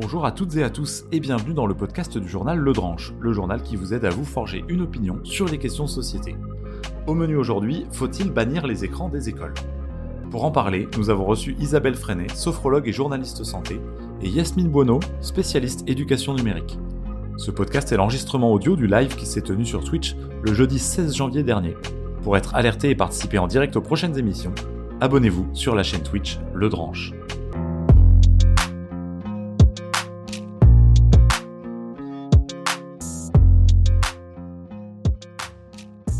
Bonjour à toutes et à tous et bienvenue dans le podcast du journal Le Dranche, le journal qui vous aide à vous forger une opinion sur les questions de société. Au menu aujourd'hui, faut-il bannir les écrans des écoles? Pour en parler, nous avons reçu Isabelle Freinet, sophrologue et journaliste santé, et Yasmine Bono, spécialiste éducation numérique. Ce podcast est l'enregistrement audio du live qui s'est tenu sur Twitch le jeudi 16 janvier dernier. Pour être alerté et participer en direct aux prochaines émissions, abonnez-vous sur la chaîne Twitch Le Dranche.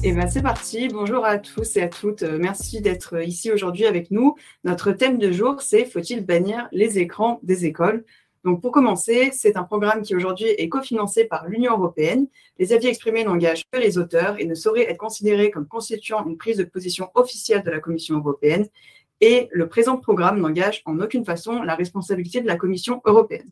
Et bien c'est parti, bonjour à tous et à toutes, euh, merci d'être ici aujourd'hui avec nous. Notre thème de jour, c'est faut-il bannir les écrans des écoles? Donc pour commencer, c'est un programme qui aujourd'hui est cofinancé par l'Union européenne. Les avis exprimés n'engagent que les auteurs et ne sauraient être considérés comme constituant une prise de position officielle de la Commission européenne. Et le présent programme n'engage en aucune façon la responsabilité de la Commission européenne.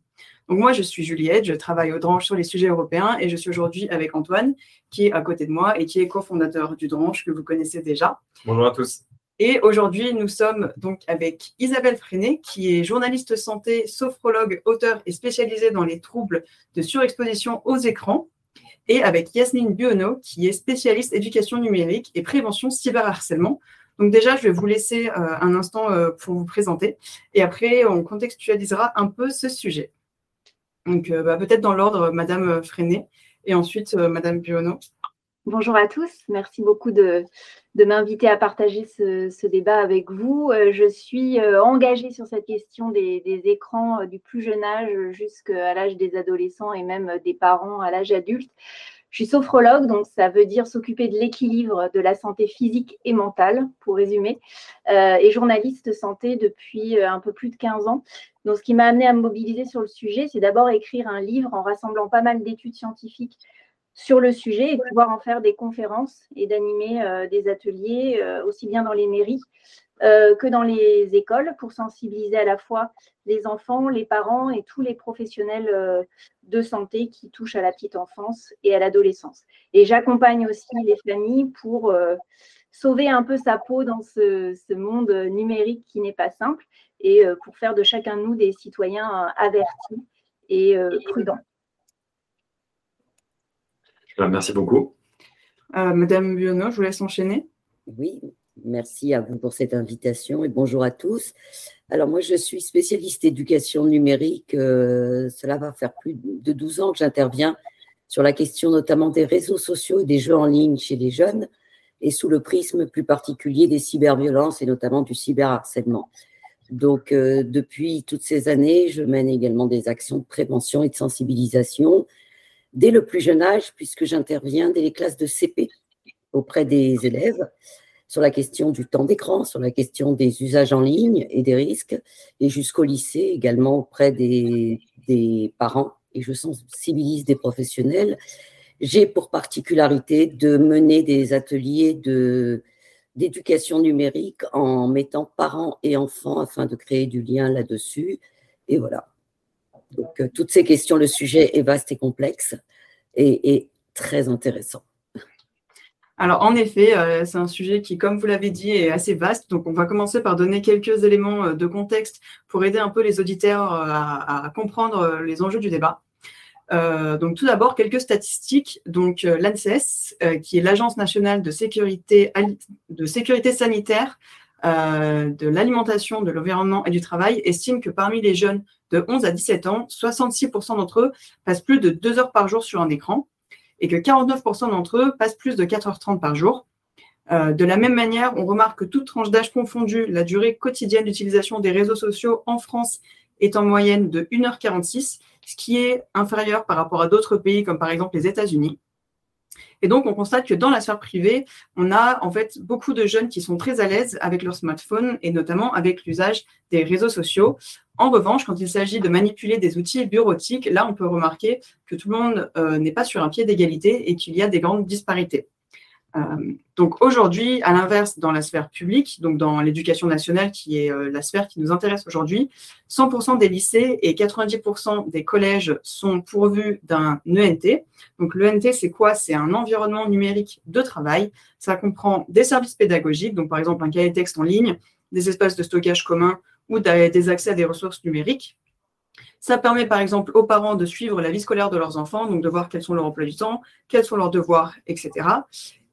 Donc moi, je suis Juliette, je travaille au Dranche sur les sujets européens et je suis aujourd'hui avec Antoine, qui est à côté de moi et qui est cofondateur du Dranche, que vous connaissez déjà. Bonjour à tous. Et aujourd'hui, nous sommes donc avec Isabelle Freinet, qui est journaliste santé, sophrologue, auteur et spécialisée dans les troubles de surexposition aux écrans, et avec Yasmine Buono, qui est spécialiste éducation numérique et prévention cyberharcèlement. Donc déjà, je vais vous laisser euh, un instant euh, pour vous présenter, et après, on contextualisera un peu ce sujet. Donc, euh, bah, peut-être dans l'ordre, Madame Freinet et ensuite euh, Madame Buono. Bonjour à tous, merci beaucoup de, m'inviter à partager ce, débat avec vous. Euh, je suis engagée sur cette question des, écrans du plus jeune âge jusqu'à l'âge des adolescents et même des parents à l'âge adulte. Je suis sophrologue, donc ça veut dire s'occuper de l'équilibre de la santé physique et mentale, pour résumer, et journaliste santé depuis un peu plus de 15 ans. Donc, ce qui m'a amené à me mobiliser sur le sujet, c'est d'abord écrire un livre en rassemblant pas mal d'études scientifiques sur le sujet et pouvoir en faire des conférences et d'animer euh, des ateliers, euh, aussi bien dans les mairies euh, que dans les écoles, pour sensibiliser à la fois les enfants, les parents et tous les professionnels de santé qui touchent à la petite enfance et à l'adolescence. Et j'accompagne aussi les familles pour sauver un peu sa peau dans ce monde numérique qui n'est pas simple et euh, pour faire de chacun de nous des citoyens euh, avertis et euh, prudents. Merci beaucoup. Madame Buono, je vous laisse enchaîner. Oui, merci à vous pour cette invitation et bonjour à tous. Alors moi, je suis spécialiste éducation numérique. cela va faire plus de 12 ans que j'interviens sur la question notamment des réseaux sociaux et des jeux en ligne chez les jeunes et sous le prisme plus particulier des cyberviolences et notamment du cyberharcèlement. Donc, euh, depuis toutes ces années, je mène également des actions de prévention et de sensibilisation dès le plus jeune âge, puisque j'interviens dès les classes de CP auprès des élèves sur la question du temps d'écran, sur la question des usages en ligne et des risques, et jusqu'au lycée également auprès des, parents, et je sensibilise des professionnels. J'ai pour particularité de mener des ateliers d'éducation numérique en mettant parents et enfants afin de créer du lien là-dessus. Et voilà. Donc, euh, toutes ces questions, le sujet est vaste et complexe et, très intéressant. Alors, en effet, euh, c'est un sujet qui, comme vous l'avez dit, est assez vaste. Donc, on va commencer par donner quelques éléments euh, de contexte pour aider un peu les auditeurs à comprendre les enjeux du débat. Euh, donc tout d'abord quelques statistiques. Donc euh, l'ANSES, euh, qui est l'agence nationale de sécurité de sécurité sanitaire de l'alimentation, de l'environnement et du travail, estime que parmi les jeunes de 11 à 17 ans, 66% d'entre eux passent plus de 2 heures par jour sur un écran et que 49% d'entre eux passent plus de 4h30 par jour. de la même manière, on remarque que toute tranche d'âge confondue, la durée quotidienne d'utilisation des réseaux sociaux en France est en moyenne de 1h46 ce qui est inférieur par rapport à d'autres pays comme par exemple les États-Unis. Et donc, on constate que dans la sphère privée, on a en fait beaucoup de jeunes qui sont très à l'aise avec leur smartphone et notamment avec l'usage des réseaux sociaux. En revanche, quand il s'agit de manipuler des outils bureautiques, là, on peut remarquer que tout le monde euh, n'est pas sur un pied d'égalité et qu'il y a des grandes disparités. Euh, donc aujourd'hui, à l'inverse, dans la sphère publique, donc dans l'éducation nationale, qui est euh, la sphère qui nous intéresse aujourd'hui, 100% des lycées et 90% des collèges sont pourvus d'un ENT. Donc l'ENT, c'est quoi? C'est un environnement numérique de travail. Ça comprend des services pédagogiques, donc par exemple un cahier texte en ligne, des espaces de stockage communs ou des accès à des ressources numériques. Ça permet par exemple aux parents de suivre la vie scolaire de leurs enfants, donc de voir quels sont leurs emplois du temps, quels sont leurs devoirs, etc.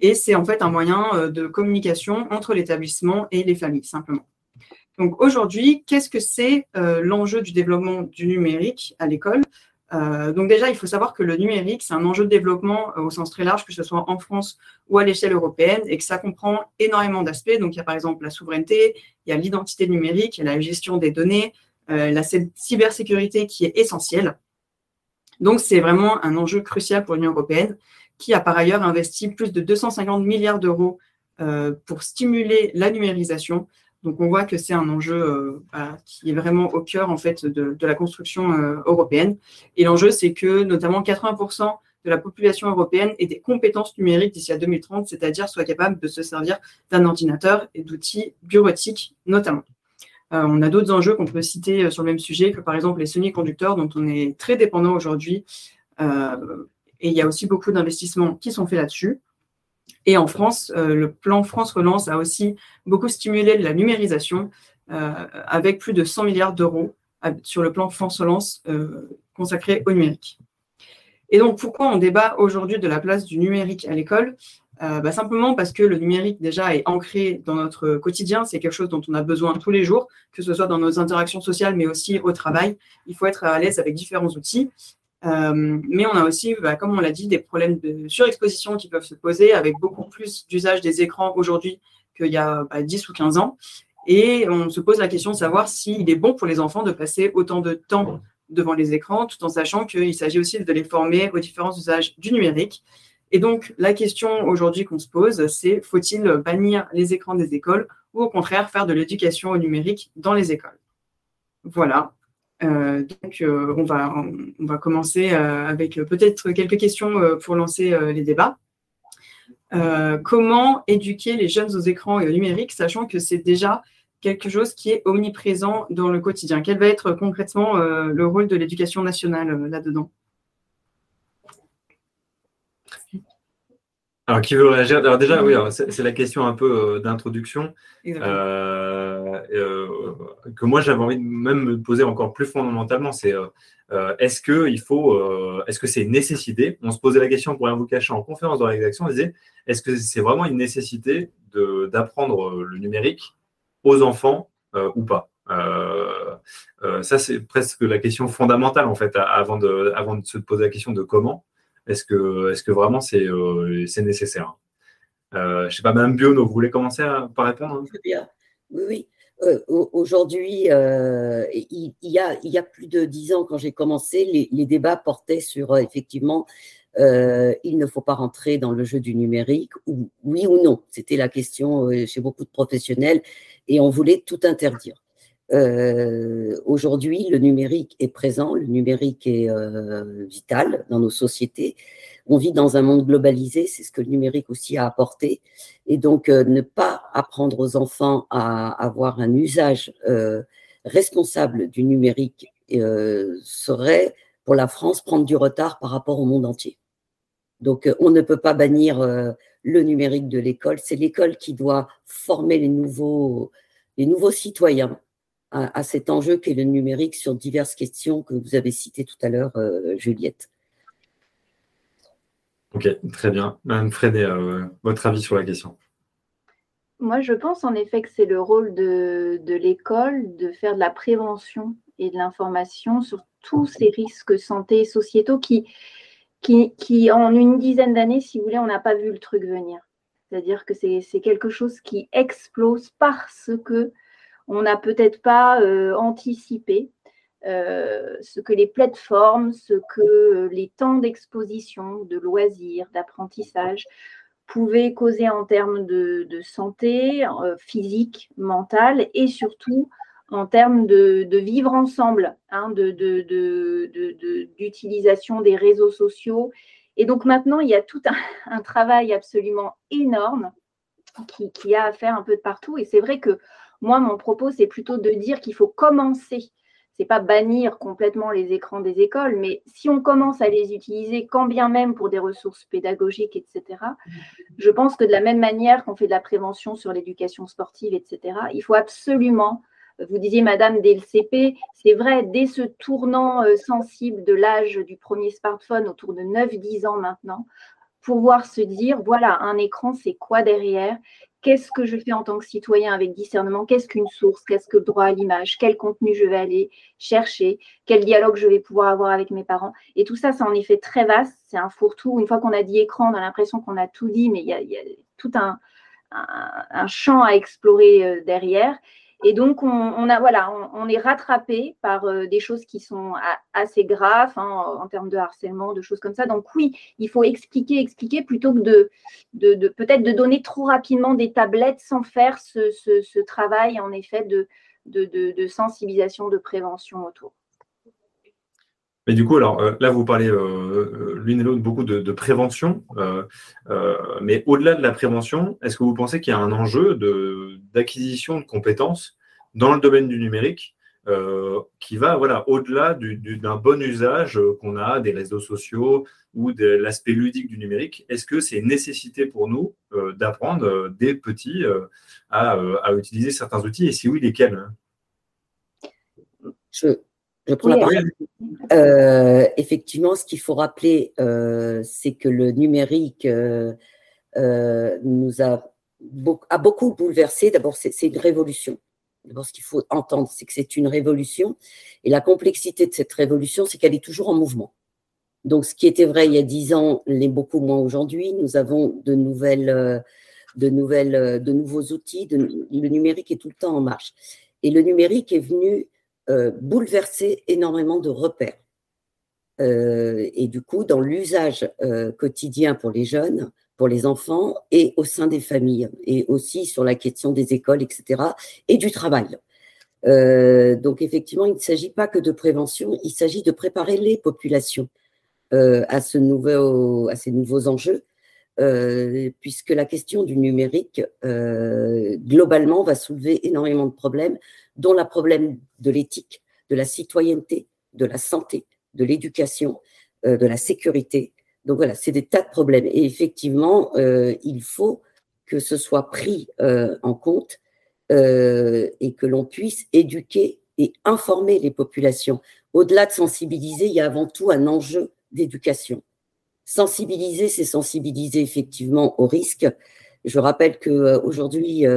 Et c'est en fait un moyen euh, de communication entre l'établissement et les familles, simplement. Donc aujourd'hui, qu'est-ce que c'est euh, l'enjeu du développement du numérique à l'école? Euh, donc déjà, il faut savoir que le numérique, c'est un enjeu de développement au sens très large, que ce soit en France ou à l'échelle européenne, et que ça comprend énormément d'aspects. Donc il y a par exemple la souveraineté, il y a l'identité numérique, il y a la gestion des données, la cybersécurité qui est essentielle. Donc, c'est vraiment un enjeu crucial pour l'Union européenne, qui a par ailleurs investi plus de 250 milliards d'euros euh, pour stimuler la numérisation. Donc, on voit que c'est un enjeu euh, qui est vraiment au cœur en fait de, la construction européenne. Et l'enjeu, c'est que notamment 80% de la population européenne ait des compétences numériques d'ici à 2030, c'est-à-dire soit capable de se servir d'un ordinateur et d'outils bureautiques notamment. Euh, on a d'autres enjeux qu'on peut citer euh, sur le même sujet, que par exemple les semi-conducteurs dont on est très dépendant aujourd'hui. Euh, et il y a aussi beaucoup d'investissements qui sont faits là-dessus. Et en France, le plan France Relance a aussi beaucoup stimulé la numérisation avec plus de 100 milliards d'euros sur le plan France Relance consacré au numérique. Et donc, pourquoi on débat aujourd'hui de la place du numérique à l'école? Euh, bah, simplement parce que le numérique déjà est ancré dans notre quotidien, c'est quelque chose dont on a besoin tous les jours, que ce soit dans nos interactions sociales, mais aussi au travail. Il faut être à l'aise avec différents outils. Euh, mais on a aussi, bah, comme on l'a dit, des problèmes de surexposition qui peuvent se poser avec beaucoup plus d'usage des écrans aujourd'hui qu'il y a 10 bah, ou 15 ans. Et on se pose la question de savoir s'il est bon pour les enfants de passer autant de temps devant les écrans, tout en sachant qu'il s'agit aussi de les former aux différents usages du numérique. Et donc, la question aujourd'hui qu'on se pose, c'est faut-il bannir les écrans des écoles ou au contraire faire de l'éducation au numérique dans les écoles? Voilà. Euh, donc, euh, on, va, on, va commencer euh, avec peut-être quelques questions pour lancer les débats. comment éduquer les jeunes aux écrans et au numérique, sachant que c'est déjà quelque chose qui est omniprésent dans le quotidien? Quel va être concrètement le rôle de l'éducation nationale là-dedans? Alors, qui veut réagir? Alors déjà, oui, c'est la question un peu euh, d'introduction euh, euh, que moi j'avais envie de même me poser encore plus fondamentalement. C'est est-ce que il faut, est-ce que c'est une nécessité? On se posait la question pour rien vous cacher en conférence de rédaction. On disait est-ce que c'est vraiment une nécessité d'apprendre le numérique aux enfants ou pas? Ça c'est presque la question fondamentale en fait avant de, avant de se poser la question de comment. Est-ce que, est que vraiment c'est euh, nécessaire euh, Je ne sais pas, Mme Biono, vous voulez commencer à, par répondre hein? Bien. Oui, oui. Euh, aujourd'hui, il, y a, il y a plus de dix ans, quand j'ai commencé, les, débats portaient sur effectivement, il ne faut pas rentrer dans le jeu du numérique, ou, oui ou non. C'était la question chez beaucoup de professionnels, et on voulait tout interdire. Euh, Aujourd'hui, le numérique est présent, le numérique est euh, vital dans nos sociétés. On vit dans un monde globalisé, c'est ce que le numérique aussi a apporté. Et donc, euh, ne pas apprendre aux enfants à avoir un usage responsable du numérique serait, pour la France, prendre du retard par rapport au monde entier. Donc, on ne peut pas bannir le numérique de l'école. C'est l'école qui doit former les nouveaux, les nouveaux citoyens à, cet enjeu qu'est le numérique sur diverses questions que vous avez citées tout à l'heure, euh, Juliette. Ok, très bien. Madame euh, votre avis sur la question Moi, je pense en effet que c'est le rôle de, l'école de faire de la prévention et de l'information sur tous ces risques santé et sociétaux qui, qui, qui en une dizaine d'années, si vous voulez, on n'a pas vu le truc venir. C'est-à-dire que c'est quelque chose qui explose parce que on n'a peut-être pas euh, anticipé euh, ce que les plateformes, ce que les temps d'exposition, de loisirs, d'apprentissage pouvaient causer en termes de, santé euh, physique, mentale et surtout en termes de, vivre ensemble, hein, d'utilisation des réseaux sociaux. Et donc maintenant, il y a tout un, travail absolument énorme qui, qui, a à faire un peu de partout. Et c'est vrai que moi, mon propos, c'est plutôt de dire qu'il faut commencer. C'est pas bannir complètement les écrans des écoles, mais si on commence à les utiliser, quand bien même pour des ressources pédagogiques, etc., je pense que de la même manière qu'on fait de la prévention sur l'éducation sportive, etc., il faut absolument Vous disiez, Madame, dès le CP, c'est vrai, dès ce tournant sensible de l'âge du premier smartphone, autour de 9-10 ans maintenant, pouvoir se dire, voilà, un écran, c'est quoi derrière? Qu'est-ce que je fais en tant que citoyen avec discernement? Qu'est-ce qu'une source? Qu'est-ce que le droit à l'image? Quel contenu je vais aller chercher? Quel dialogue je vais pouvoir avoir avec mes parents? Et tout ça, c'est en effet très vaste. C'est un fourre-tout. Une fois qu'on a dit écran, on a l'impression qu'on a tout dit, mais il y a, tout un, champ à explorer euh, derrière. Et donc, on, a, voilà, on, est rattrapé par euh, des choses qui sont assez graves hein, en termes de harcèlement, de choses comme ça. Donc, oui, il faut expliquer, expliquer plutôt que de, peut-être de donner trop rapidement des tablettes sans faire ce, travail, en effet, de, sensibilisation, de prévention autour. Mais du coup, alors euh, là, vous parlez euh, euh, l'une et l'autre beaucoup de, prévention, mais au-delà de la prévention, est-ce que vous pensez qu'il y a un enjeu d'acquisition de, compétences dans le domaine du numérique qui va voilà, au-delà d'un bon usage qu'on a des réseaux sociaux ou de l'aspect ludique du numérique Est-ce que c'est une nécessité pour nous d'apprendre des petits à, à, utiliser certains outils? Et si oui, lesquels Je je prends la parole. Euh, effectivement, ce qu'il faut rappeler, euh, c'est que le numérique euh, nous a, a, beaucoup bouleversé. D'abord, c'est une révolution. D'abord, ce qu'il faut entendre, c'est que c'est une révolution. Et la complexité de cette révolution, c'est qu'elle est toujours en mouvement. Donc, ce qui était vrai il y a dix ans l'est beaucoup moins aujourd'hui. Nous avons de nouvelles, de nouvelles, de nouveaux outils. le numérique est tout le temps en marche. Et le numérique est venu euh, bouleverser énormément de repères. Euh, et du coup, dans l'usage euh, quotidien pour les jeunes, pour les enfants et au sein des familles, et aussi sur la question des écoles, etc., et du travail. donc effectivement, il ne s'agit pas que de prévention, il s'agit de préparer les populations à, ce nouveau, à ces nouveaux enjeux, puisque la question du numérique, globalement, va soulever énormément de problèmes dont la problème de l'éthique, de la citoyenneté, de la santé, de l'éducation, euh, de la sécurité. Donc voilà, c'est des tas de problèmes. Et effectivement, euh, il faut que ce soit pris euh, en compte et que l'on puisse éduquer et informer les populations. Au-delà de sensibiliser, il y a avant tout un enjeu d'éducation. Sensibiliser, c'est sensibiliser effectivement au risque. Je rappelle qu'aujourd'hui,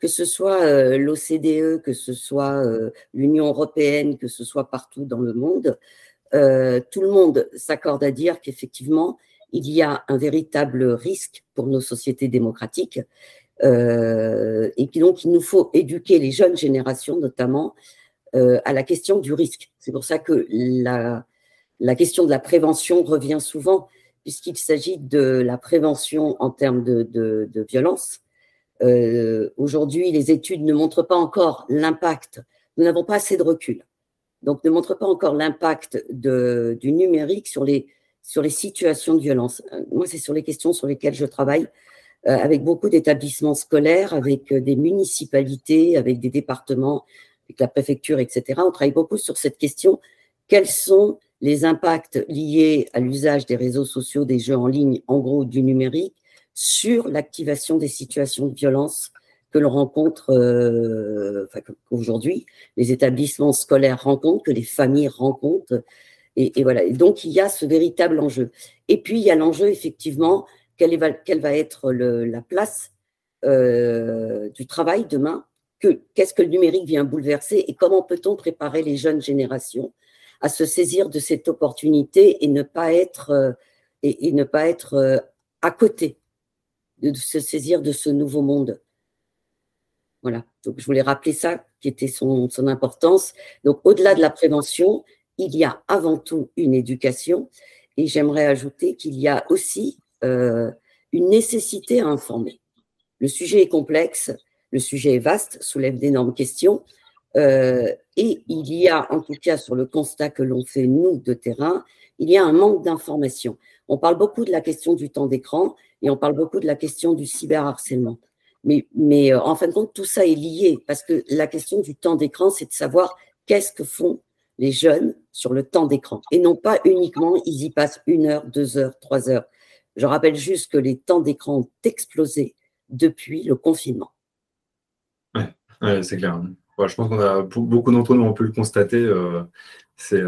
que ce soit euh, l'OCDE, que ce soit euh, l'Union européenne, que ce soit partout dans le monde, euh, tout le monde s'accorde à dire qu'effectivement, il y a un véritable risque pour nos sociétés démocratiques et donc il nous faut éduquer les jeunes générations notamment à la question du risque. C'est pour ça que la, question de la prévention revient souvent, puisqu'il s'agit de la prévention en termes de violence, euh, aujourd'hui, les études ne montrent pas encore l'impact. Nous n'avons pas assez de recul. Donc, ne montrent pas encore l'impact du numérique sur les, sur les situations de violence. Euh, moi, c'est sur les questions sur lesquelles je travaille euh, avec beaucoup d'établissements scolaires, avec des municipalités, avec des départements, avec la préfecture, etc. On travaille beaucoup sur cette question. Quels sont les impacts liés à l'usage des réseaux sociaux, des jeux en ligne, en gros du numérique? Sur l'activation des situations de violence que l'on rencontre, euh, qu'aujourd'hui les établissements scolaires rencontrent, que les familles rencontrent. Et, voilà. Et donc, il y a ce véritable enjeu. Et puis, il y a l'enjeu, effectivement, quelle, va, quelle va être la place euh, du travail demain Qu'est-ce que le numérique vient bouleverser et comment peut-on préparer les jeunes générations à se saisir de cette opportunité et ne pas être, euh, et ne pas être à côté de se saisir de ce nouveau monde. Voilà, donc je voulais rappeler ça, qui était son, importance. Donc au-delà de la prévention, il y a avant tout une éducation, et j'aimerais ajouter qu'il y a aussi euh, une nécessité à informer. Le sujet est complexe, le sujet est vaste, soulève d'énormes questions, euh, et il y a, en tout cas sur le constat que l'on fait, nous, de terrain, il y a un manque d'information. On parle beaucoup de la question du temps d'écran, et on parle beaucoup de la question du cyberharcèlement. Mais, mais euh, en fin de compte, tout ça est lié parce que la question du temps d'écran, c'est de savoir qu'est-ce que font les jeunes sur le temps d'écran et non pas uniquement ils y passent une heure, deux heures, trois heures. Je rappelle juste que les temps d'écran ont explosé depuis le confinement. Oui, c'est clair. Je pense qu'on a beaucoup d'entre nous ont pu le constater. c'est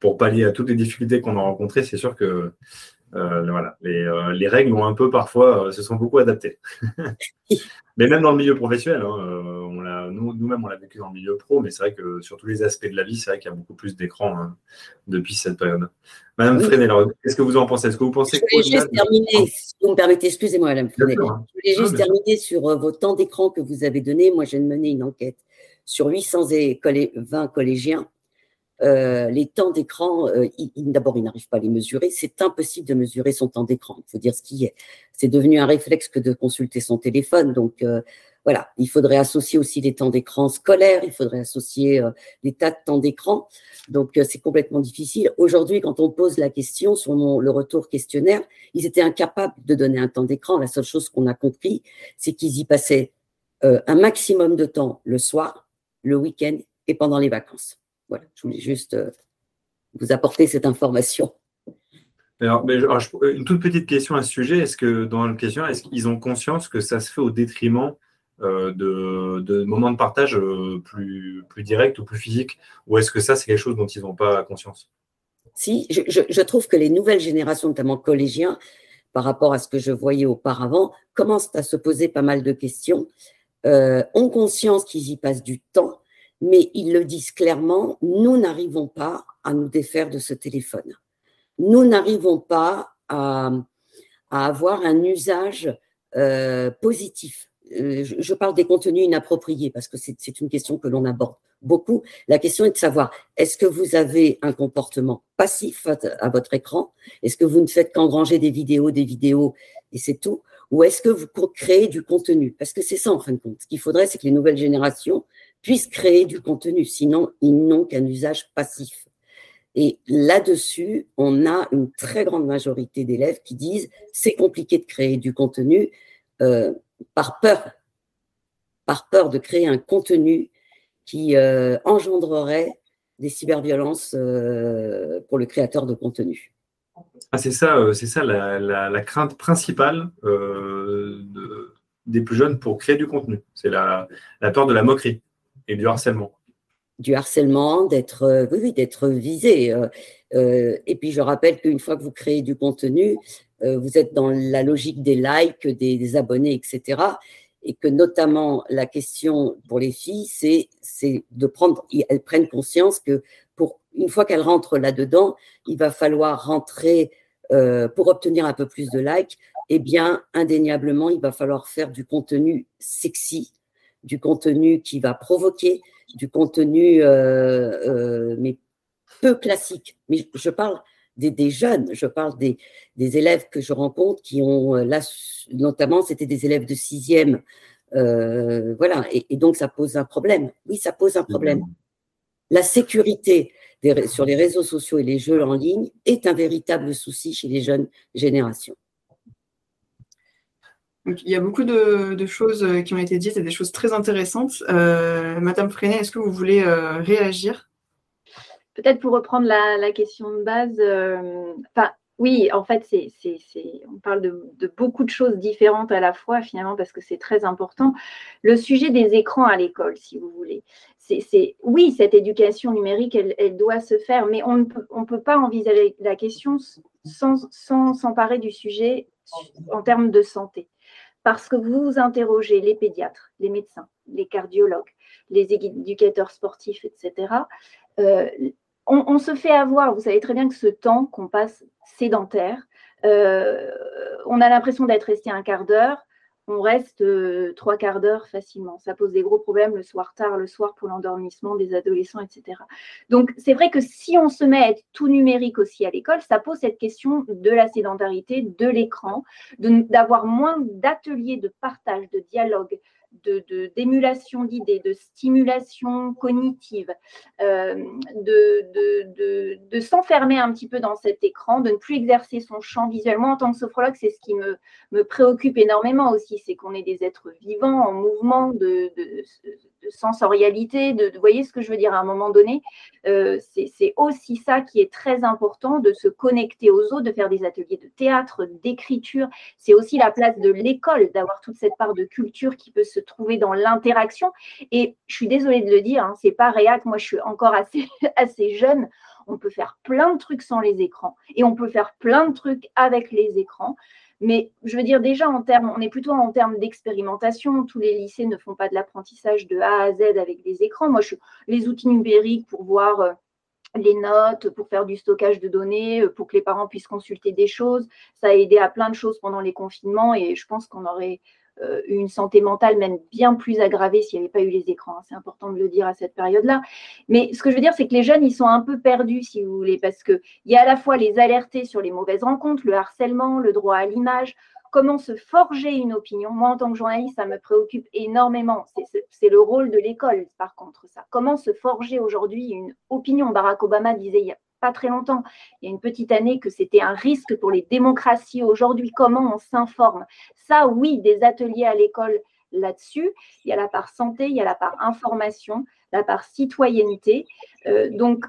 pour pallier à toutes les difficultés qu'on a rencontrées, c'est sûr que euh, voilà, euh, les, règles ont un peu parfois euh, se sont beaucoup adaptées. mais même dans le milieu professionnel, hein, nous-mêmes on l'a vécu dans le milieu pro, mais c'est vrai que sur tous les aspects de la vie, c'est vrai qu'il y a beaucoup plus d'écrans hein, depuis cette période. Madame Freinet, qu'est-ce que vous en pensez? Est-ce que vous pensez Je voulais juste terminer, si vous me permettez, excusez-moi, Madame Freinet. Je voulais juste terminer sur vos temps d'écran que vous avez donné. Moi, j'ai mené une enquête sur 820 collégiens euh, les temps d'écran, euh, d'abord, ils n'arrivent pas à les mesurer. C'est impossible de mesurer son temps d'écran. Il faut dire ce qui est. C'est devenu un réflexe que de consulter son téléphone. Donc, euh, voilà, il faudrait associer aussi les temps d'écran scolaires, il faudrait associer les tas de temps d'écran. Donc, c'est complètement difficile. Aujourd'hui, quand on pose la question sur le retour questionnaire, ils étaient incapables de donner un temps d'écran. La seule chose qu'on a compris, c'est qu'ils y passaient un maximum de temps le soir, le week-end et pendant les vacances. Voilà, je voulais juste euh, vous apporter cette information. Alors, une toute petite question à ce sujet. Est-ce que dans le questionnaire, est-ce qu'ils ont conscience que ça se fait au détriment euh, de, moments de partage euh, plus, plus directs ou plus physiques? Ou est-ce que ça, c'est quelque chose dont ils n'ont pas conscience? Si, je, trouve que les nouvelles générations, notamment collégiens, par rapport à ce que je voyais auparavant, commencent à se poser pas mal de questions, ont conscience qu'ils y passent du temps, mais ils le disent clairement, nous n'arrivons pas à nous défaire de ce téléphone. Nous n'arrivons pas à, avoir un usage euh, positif. Euh, je, parle des contenus inappropriés parce que c'est une question que l'on aborde beaucoup. La question est de savoir, est-ce que vous avez un comportement passif à, votre écran? Est-ce que vous ne faites qu'engranger des vidéos, des vidéos et c'est tout? Ou est-ce que vous créez du contenu? Parce que c'est ça en fin de compte. Ce qu'il faudrait, c'est que les nouvelles générations puissent créer du contenu. Sinon, ils n'ont qu'un usage passif. Et là-dessus, on a une très grande majorité d'élèves qui disent c'est compliqué de créer du contenu euh, par peur, par peur de créer un contenu qui euh, engendrerait des cyberviolences euh, pour le créateur de contenu. Ah, c'est ça, c'est ça la, crainte principale des plus jeunes pour créer du contenu. C'est la peur de la moquerie. Et du harcèlement. Du harcèlement, d'être euh, oui, d'être visé. Euh, euh, et puis je rappelle qu'une fois que vous créez du contenu, vous êtes dans la logique des likes, des, abonnés, etc. Et que notamment la question pour les filles, c'est, de prendre, elles prennent conscience que une fois qu'elles rentrent là-dedans, il va falloir rentrer pour obtenir un peu plus de likes. Eh bien, indéniablement, il va falloir faire du contenu sexy, du contenu qui va provoquer, du contenu euh, euh, mais peu classique. Mais je parle des, jeunes, je parle des, élèves que je rencontre qui ont euh, là, notamment, c'était des élèves de sixième. voilà, et, donc ça pose un problème. Oui, ça pose un problème. La sécurité sur les réseaux sociaux et les jeux en ligne est un véritable souci chez les jeunes générations il y a beaucoup de, choses euh, qui ont été dites et des choses très intéressantes. Euh, Madame Freinet, est-ce que vous voulez euh, réagir? Peut-être pour reprendre la, question de base, oui, en fait, on parle de, beaucoup de choses différentes à la fois, finalement, parce que c'est très important. Le sujet des écrans à l'école, si vous voulez. C'est, oui, cette éducation numérique, elle, doit se faire, mais on ne peut, pas envisager la question sans, sans s'emparer du sujet en termes de santé. Parce que vous interrogez les pédiatres, les médecins, les cardiologues, les éducateurs sportifs, etc. Euh, on, se fait avoir, vous savez très bien que ce temps qu'on passe sédentaire, euh, on a l'impression d'être resté un quart d'heure, on reste euh, trois quarts d'heure facilement. Ça pose des gros problèmes le soir tard, le soir pour l'endormissement des adolescents, etc. Donc, c'est vrai que si on se met à être tout numérique aussi à l'école, ça pose cette question de la sédentarité, de l'écran, d'avoir moins d'ateliers de partage, de dialogue, d'émulation d'idées, de stimulation cognitive, euh, de, de, s'enfermer un petit peu dans cet écran, de ne plus exercer son champ visuellement. En tant que sophrologue, c'est ce qui me, me préoccupe énormément aussi, c'est qu'on est des êtres vivants, en mouvement, de, sensorialité, de, vous voyez ce que je veux dire à un moment donné? Euh, c'est aussi ça qui est très important, de se connecter aux autres, de faire des ateliers de théâtre, d'écriture. C'est aussi la place de l'école, d'avoir toute cette part de culture qui peut se trouver dans l'interaction. Et je suis désolée de le dire, hein, c'est pas réac. Moi, je suis encore assez, assez jeune. On peut faire plein de trucs sans les écrans et on peut faire plein de trucs avec les écrans. Mais je veux dire, déjà, en termes, on est plutôt en termes d'expérimentation. Tous les lycées ne font pas de l'apprentissage de A à Z avec des écrans. Moi, je, les outils numériques pour voir euh, les notes, pour faire du stockage de données, euh, pour que les parents puissent consulter des choses. Ça a aidé à plein de choses pendant les confinements et je pense qu'on aurait une santé mentale même bien plus aggravée s'il n'y avait pas eu les écrans. C'est important de le dire à cette période-là. Mais ce que je veux dire, c'est que les jeunes, ils sont un peu perdus, si vous voulez, parce qu'il y a à la fois les alertés sur les mauvaises rencontres, le harcèlement, le droit à l'image, comment se forger une opinion. Moi, en tant que journaliste, ça me préoccupe énormément. C'est le rôle de l'école, par contre, ça. Comment se forger aujourd'hui une opinion? Barack Obama disait très longtemps, il y a une petite année, que c'était un risque pour les démocraties aujourd'hui. Comment on s'informe? Ça, oui, des ateliers à l'école là-dessus. Il y a la part santé, il y a la part information, la part citoyenneté. Euh, donc,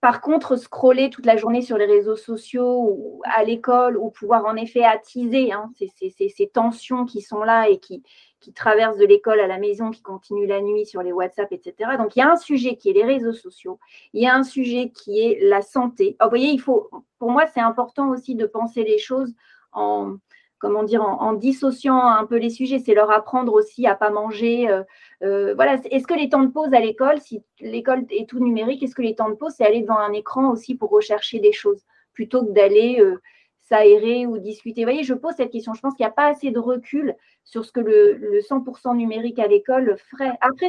par contre, scroller toute la journée sur les réseaux sociaux ou à l'école ou pouvoir en effet attiser hein, ces, tensions qui sont là et qui, qui traversent de l'école à la maison, qui continuent la nuit sur les WhatsApp, etc. Donc, il y a un sujet qui est les réseaux sociaux, il y a un sujet qui est la santé. vous voyez, il faut, pour moi, c'est important aussi de penser les choses en, comment dire, en, dissociant un peu les sujets, c'est leur apprendre aussi à pas manger. Euh, euh, voilà, est-ce que les temps de pause à l'école, si l'école est tout numérique, est-ce que les temps de pause, c'est aller devant un écran aussi pour rechercher des choses plutôt que d'aller euh, s'aérer ou discuter? Vous voyez, je pose cette question. Je pense qu'il n'y a pas assez de recul sur ce que le, 100% numérique à l'école ferait. Après,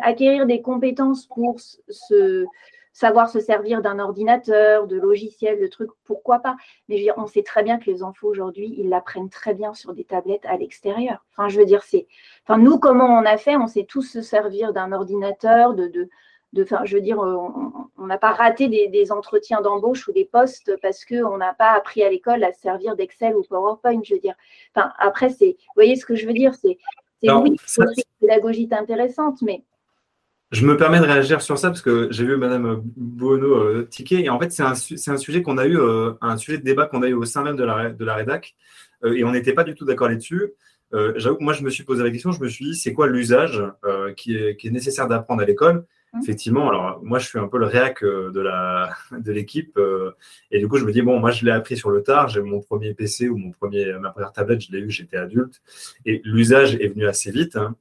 acquérir des compétences pour se savoir se servir d'un ordinateur, de logiciels, de trucs, pourquoi pas. Mais on sait très bien que les enfants aujourd'hui, ils l'apprennent très bien sur des tablettes à l'extérieur. Enfin, je veux dire, c'est. Enfin, nous, comment on a fait On sait tous se servir d'un ordinateur, de, de, de, enfin, je veux dire, on n'a pas raté des, entretiens d'embauche ou des postes parce qu'on n'a pas appris à l'école à se servir d'Excel ou PowerPoint. Je veux dire, enfin, après, c'est, vous voyez ce que je veux dire, c'est, oui, c'est une pédagogie intéressante, mais je me permets de réagir sur ça parce que j'ai vu Madame Bono euh, tiquer. Et en fait, c'est un, un, sujet qu'on a eu, euh, un sujet de débat qu'on a eu au sein même de la, de la rédac. Euh, et on n'était pas du tout d'accord là-dessus. J'avoue que moi, je me suis posé la question. Je me suis dit, c'est quoi l'usage qui est, qui, est, nécessaire d'apprendre à l'école? Mmh. Effectivement, alors moi, je suis un peu le réac de la de l'équipe. et du coup, je me dis, bon, moi, je l'ai appris sur le tard. J'ai mon premier PC ou mon premier, ma première tablette, je l'ai eu, j'étais adulte. Et l'usage est venu assez vite. Hein.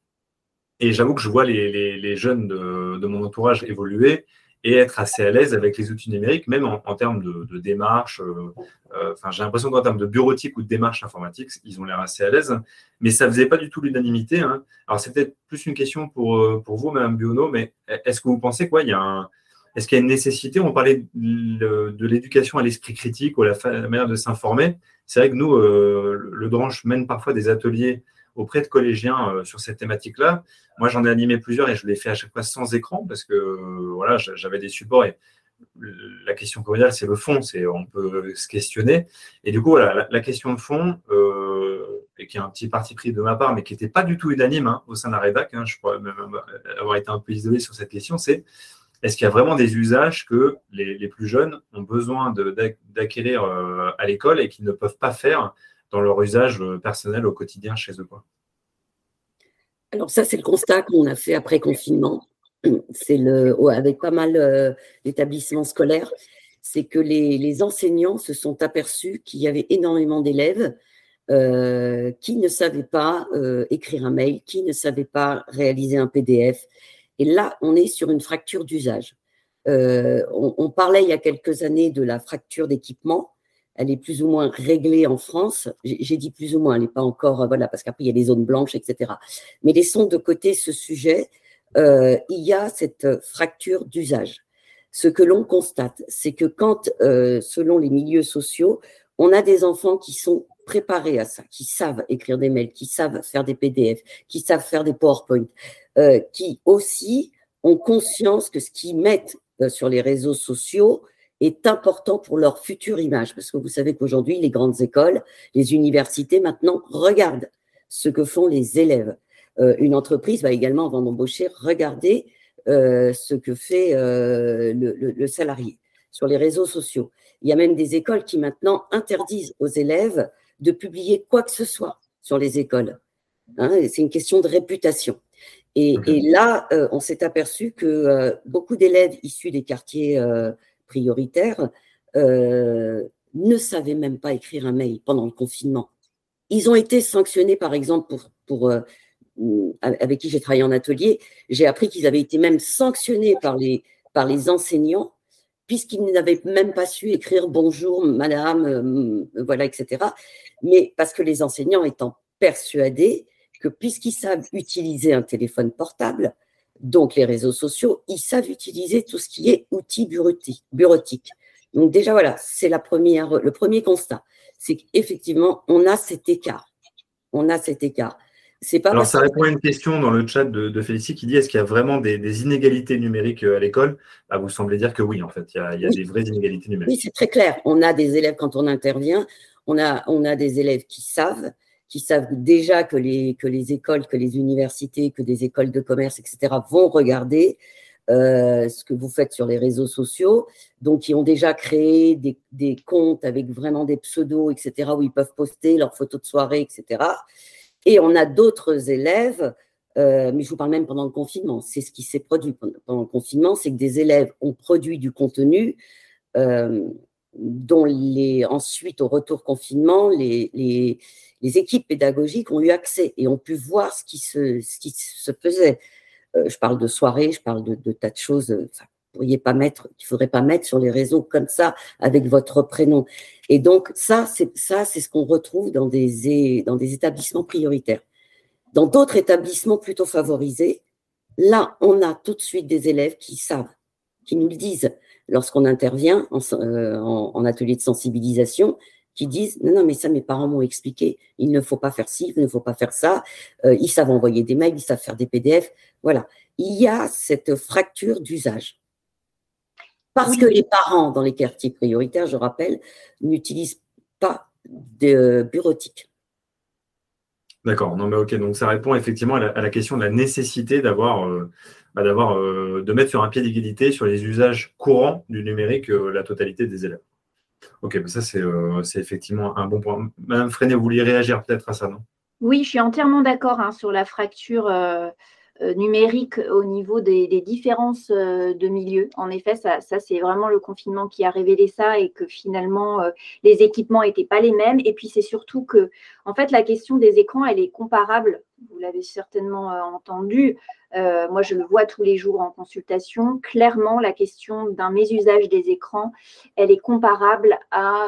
Et j'avoue que je vois les, jeunes de, mon entourage évoluer et être assez à l'aise avec les outils numériques, même en, termes de, démarche. Euh, euh, j'ai l'impression qu'en termes de bureautique ou de démarche informatique, ils ont l'air assez à l'aise. Mais ça ne faisait pas du tout l'unanimité. Hein. Alors, c'est peut-être plus une question pour, euh, pour vous, Madame Biono, mais est-ce que vous pensez quoi? Il y a Est-ce qu'il y a une nécessité? On parlait de, l'éducation à l'esprit critique ou à la, manière de s'informer. C'est vrai que nous, le Dranche mène parfois des ateliers auprès de collégiens euh, sur cette thématique-là. Moi, j'en ai animé plusieurs et je l'ai fait à chaque fois sans écran parce que euh, voilà, j'avais des supports et la question cordiale, c'est le fond, c'est on peut se questionner. Et du coup, voilà, la, question de fond, euh, et qui est un petit parti pris de ma part, mais qui n'était pas du tout unanime hein, au sein de la rédac, hein, je pourrais même avoir été un peu isolé sur cette question, c'est est-ce qu'il y a vraiment des usages que les, plus jeunes ont besoin d'acquérir à l'école et qu'ils ne peuvent pas faire dans leur usage euh, personnel au quotidien chez eux. Quoi. Alors ça, c'est le constat qu'on a fait après confinement. C'est le, avec pas mal euh, d'établissements scolaires, c'est que les, enseignants se sont aperçus qu'il y avait énormément d'élèves euh, qui ne savaient pas écrire un mail, qui ne savaient pas réaliser un PDF. Et là, on est sur une fracture d'usage. on, parlait il y a quelques années de la fracture d'équipement elle est plus ou moins réglée en France. J'ai dit plus ou moins, elle n'est pas encore, euh, voilà, parce qu'après, il y a des zones blanches, etc. Mais laissons de côté ce sujet. Euh, il y a cette fracture d'usage. Ce que l'on constate, c'est que quand, euh, selon les milieux sociaux, on a des enfants qui sont préparés à ça, qui savent écrire des mails, qui savent faire des PDF, qui savent faire des PowerPoint, qui aussi ont conscience que ce qu'ils mettent sur les réseaux sociaux, est important pour leur future image. Parce que vous savez qu'aujourd'hui, les grandes écoles, les universités maintenant regardent ce que font les élèves. Euh, une entreprise va également, avant d'embaucher, regarder euh, ce que fait euh, le, le, salarié sur les réseaux sociaux. Il y a même des écoles qui maintenant interdisent aux élèves de publier quoi que ce soit sur les écoles. Hein, c'est une question de réputation. Et, là, on s'est aperçu que beaucoup d'élèves issus des quartiers prioritaires ne savaient même pas écrire un mail pendant le confinement. Ils ont été sanctionnés, par exemple, pour, pour avec qui j'ai travaillé en atelier, j'ai appris qu'ils avaient été même sanctionnés par les, enseignants puisqu'ils n'avaient même pas su écrire bonjour, madame, euh, voilà, etc. Mais parce que les enseignants étant persuadés que puisqu'ils savent utiliser un téléphone portable, donc les réseaux sociaux, ils savent utiliser tout ce qui est outils bureautique. Donc déjà, voilà, c'est la première, le premier constat. C'est qu'effectivement, on a cet écart. On a cet écart. Alors, ça répond à une question dans le chat de, Félicie qui dit est-ce qu'il y a vraiment des, inégalités numériques euh, à l'école? Bah, Vous semblez dire que oui, en fait, il y a, des vraies inégalités numériques. Oui, c'est très clair. On a des élèves, quand on intervient, on a, on a des élèves qui savent, qui savent déjà que les, que les écoles, que les universités, que des écoles de commerce, etc., vont regarder euh, ce que vous faites sur les réseaux sociaux, donc qui ont déjà créé des, des comptes avec vraiment des pseudos, etc., où ils peuvent poster leurs photos de soirée, etc. Et on a d'autres élèves, euh, mais je vous parle même pendant le confinement, c'est ce qui s'est produit pendant le confinement, c'est que des élèves ont produit du contenu euh, dont les, ensuite, au retour confinement, les, les, les, équipes pédagogiques ont eu accès et ont pu voir ce qui se, ce qui se faisait. Euh, je parle de soirées, je parle de, de tas de choses. Enfin, pourriez pas mettre, il faudrait pas mettre sur les réseaux comme ça avec votre prénom. Et donc ça, c'est ça, c'est ce qu'on retrouve dans des dans des établissements prioritaires. Dans d'autres établissements plutôt favorisés, là, on a tout de suite des élèves qui savent, qui nous le disent lorsqu'on intervient en, euh, atelier de sensibilisation, qui disent non, non, mais ça, mes parents m'ont expliqué. Il ne faut pas faire ci, il ne faut pas faire ça. Euh, ils savent envoyer des mails, ils savent faire des PDF. Voilà. Il y a cette fracture d'usage. Parce que les parents dans les quartiers prioritaires, je rappelle, n'utilisent pas de bureautique. D'accord, non mais ok, donc ça répond effectivement à la, question de la nécessité d'avoir, euh, euh, de mettre sur un pied d'égalité sur les usages courants du numérique euh, la totalité des élèves. Ok, ça c'est, effectivement un bon point. Madame Freinet, vous vouliez réagir peut-être à ça, non? Oui, je suis entièrement d'accord hein, sur la fracture euh, numérique au niveau des, différences euh, de milieu. En effet, ça, c'est vraiment le confinement qui a révélé ça et que finalement, euh, les équipements n'étaient pas les mêmes. Et puis, c'est surtout que, en fait, la question des écrans, elle est comparable. Vous l'avez certainement entendu. moi, je le vois tous les jours en consultation. Clairement, la question d'un mésusage des écrans, elle est comparable à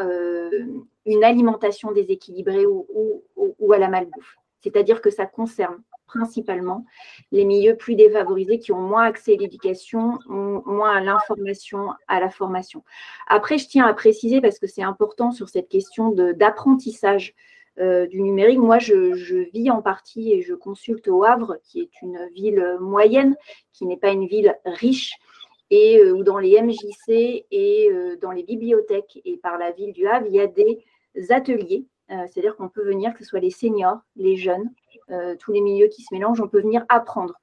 une alimentation déséquilibrée ou à la malbouffe. C'est-à-dire que ça concerne principalement les milieux plus défavorisés qui ont moins accès à l'éducation, moins à l'information, à la formation. Après, je tiens à préciser, parce que c'est important sur cette question d'apprentissage euh, du numérique, moi, je, vis en partie et je consulte au Havre, qui est une ville moyenne, qui n'est pas une ville riche, et euh, où dans les MJC et euh, dans les bibliothèques et par la ville du Havre, il y a des ateliers c'est-à-dire qu'on peut venir, que ce soit les seniors, les jeunes, tous les milieux qui se mélangent, on peut venir apprendre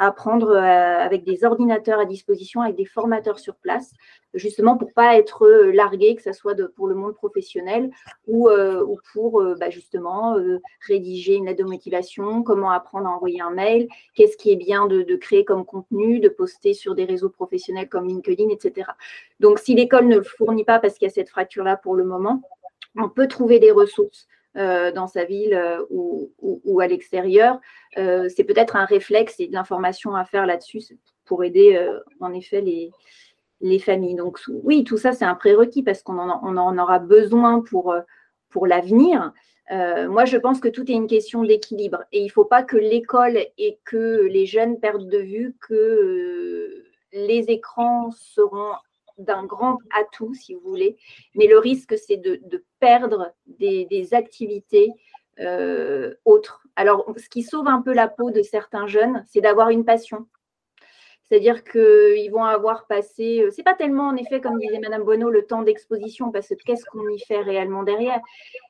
apprendre euh, avec des ordinateurs à disposition, avec des formateurs sur place, justement pour pas être largué, que ce soit pour le monde professionnel ou, pour bah, justement rédiger une lettre de motivation, comment apprendre à envoyer un mail, qu'est-ce qui est bien de, créer comme contenu, de poster sur des réseaux professionnels comme LinkedIn, etc. Donc si l'école ne le fournit pas parce qu'il y a cette fracture-là pour le moment, on peut trouver des ressources euh, dans sa ville euh, ou, à l'extérieur. Euh, c'est peut-être un réflexe et de l'information à faire là-dessus pour aider en effet les, les familles. Donc oui, tout ça, c'est un prérequis parce qu'on en, aura besoin pour l'avenir. moi, je pense que tout est une question d'équilibre et il ne faut pas que l'école et que les jeunes perdent de vue que les écrans seront d'un grand atout, si vous voulez, mais le risque, c'est de, perdre des, activités euh, autres. Alors, ce qui sauve un peu la peau de certains jeunes, c'est d'avoir une passion. C'est-à-dire qu'ils vont avoir passé, euh, c'est pas tellement en effet, comme disait Madame Bonneau, le temps d'exposition, parce que qu'est-ce qu'on y fait réellement derrière?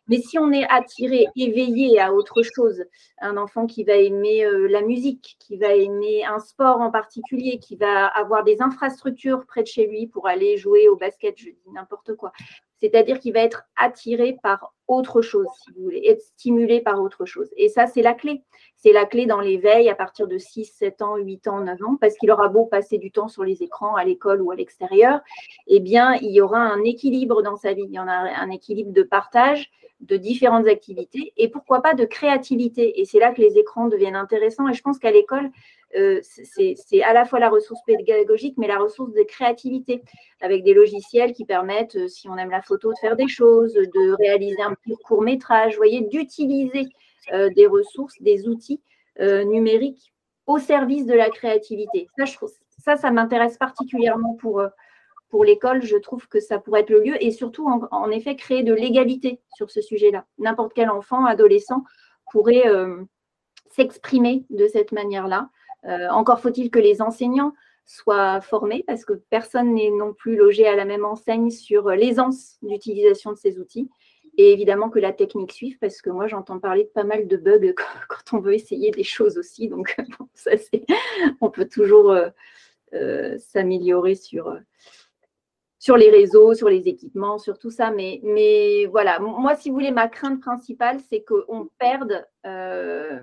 Mais si on est attiré, éveillé à autre chose, un enfant qui va aimer euh, la musique, qui va aimer un sport en particulier, qui va avoir des infrastructures près de chez lui pour aller jouer au basket, je dis n'importe quoi. C'est-à-dire qu'il va être attiré par autre chose, si vous voulez, être stimulé par autre chose. Et ça, c'est la clé. C'est la clé dans l'éveil à partir de 6, 7 ans, 8 ans, 9 ans, parce qu'il aura beau passer du temps sur les écrans à l'école ou à l'extérieur, eh bien, il y aura un équilibre dans sa vie. Il y en a un équilibre de partage de différentes activités et pourquoi pas de créativité. Et c'est là que les écrans deviennent intéressants. Et je pense qu'à l'école, euh, c'est à la fois la ressource pédagogique, mais la ressource de créativité, avec des logiciels qui permettent, euh, si on aime la photo, de faire des choses, de réaliser un petit court métrage, voyez, d'utiliser euh, des ressources, des outils numériques au service de la créativité. Ça, ça, m'intéresse particulièrement pour, pour l'école. Je trouve que ça pourrait être le lieu et surtout, en, effet, créer de l'égalité sur ce sujet-là. N'importe quel enfant, adolescent pourrait s'exprimer de cette manière-là. Euh, encore faut-il que les enseignants soient formés parce que personne n'est non plus logé à la même enseigne sur l'aisance d'utilisation de ces outils. Et évidemment que la technique suive, parce que moi j'entends parler de pas mal de bugs quand on veut essayer des choses aussi. Donc ça on peut toujours euh, euh, s'améliorer sur, sur les réseaux, sur les équipements, sur tout ça. Mais, mais voilà, moi, si vous voulez, ma crainte principale, c'est qu'on perde euh,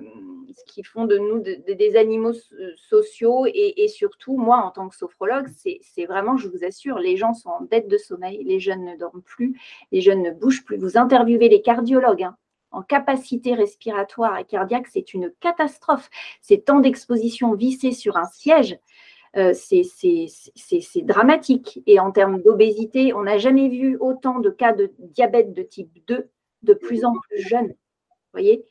ce qui font de nous des animaux sociaux. Et, surtout, moi, en tant que sophrologue, c'est vraiment, je vous assure, les gens sont en dette de sommeil, les jeunes ne dorment plus, les jeunes ne bougent plus. Vous interviewez les cardiologues. Hein, en capacité respiratoire et cardiaque, c'est une catastrophe. C'est tant d'exposition vissée sur un siège. Euh, c'est dramatique. Et en termes d'obésité, on n'a jamais vu autant de cas de diabète de type 2 de plus en plus jeunes. Vous voyez?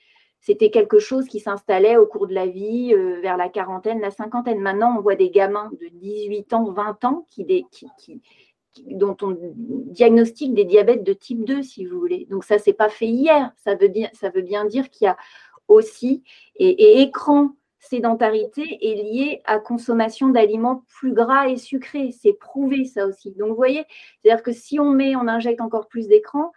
C'était quelque chose qui s'installait au cours de la vie, euh, vers la quarantaine, la cinquantaine. Maintenant, on voit des gamins de 18 ans, 20 ans dont on diagnostique des diabètes de type 2, si vous voulez. Donc ça, c'est pas fait hier. Ça veut, bien dire qu'il y a aussi, et, et écran sédentarité est liée à consommation d'aliments plus gras et sucrés. C'est prouvé ça aussi. Donc vous voyez, c'est-à-dire que si on met, on injecte encore plus d'écran,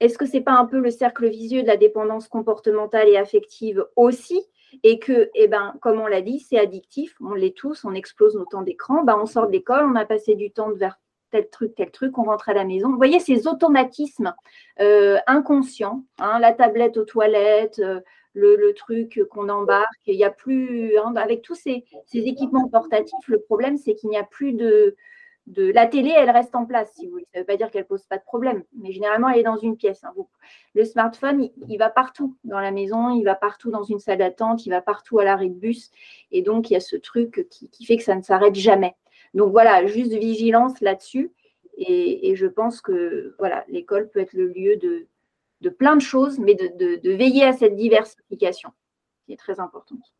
est-ce que c'est pas un peu le cercle vicieux de la dépendance comportementale et affective aussi et que, eh ben, comme on l'a dit, c'est addictif, on l'est tous, on explose nos temps d'écran, ben, on sort de l'école, on a passé du temps vers tel truc, tel truc, on rentre à la maison. Vous voyez ces automatismes euh, inconscients, hein, la tablette aux toilettes, euh, le, truc qu'on embarque. Il n'y a plus, hein, avec tous ces, équipements portatifs, le problème, c'est qu'il n'y a plus de, de, La télé, elle reste en place, si vous voulez. Ça ne veut pas dire qu'elle ne pose pas de problème, mais généralement, elle est dans une pièce. Hein. Le smartphone, il, va partout dans la maison, il va partout dans une salle d'attente, il va partout à l'arrêt de bus. Et donc, il y a ce truc qui, fait que ça ne s'arrête jamais. Donc voilà, juste vigilance là-dessus. Et, je pense que voilà, l'école peut être le lieu de, de plein de choses, mais de, veiller à cette diversification qui est très importante.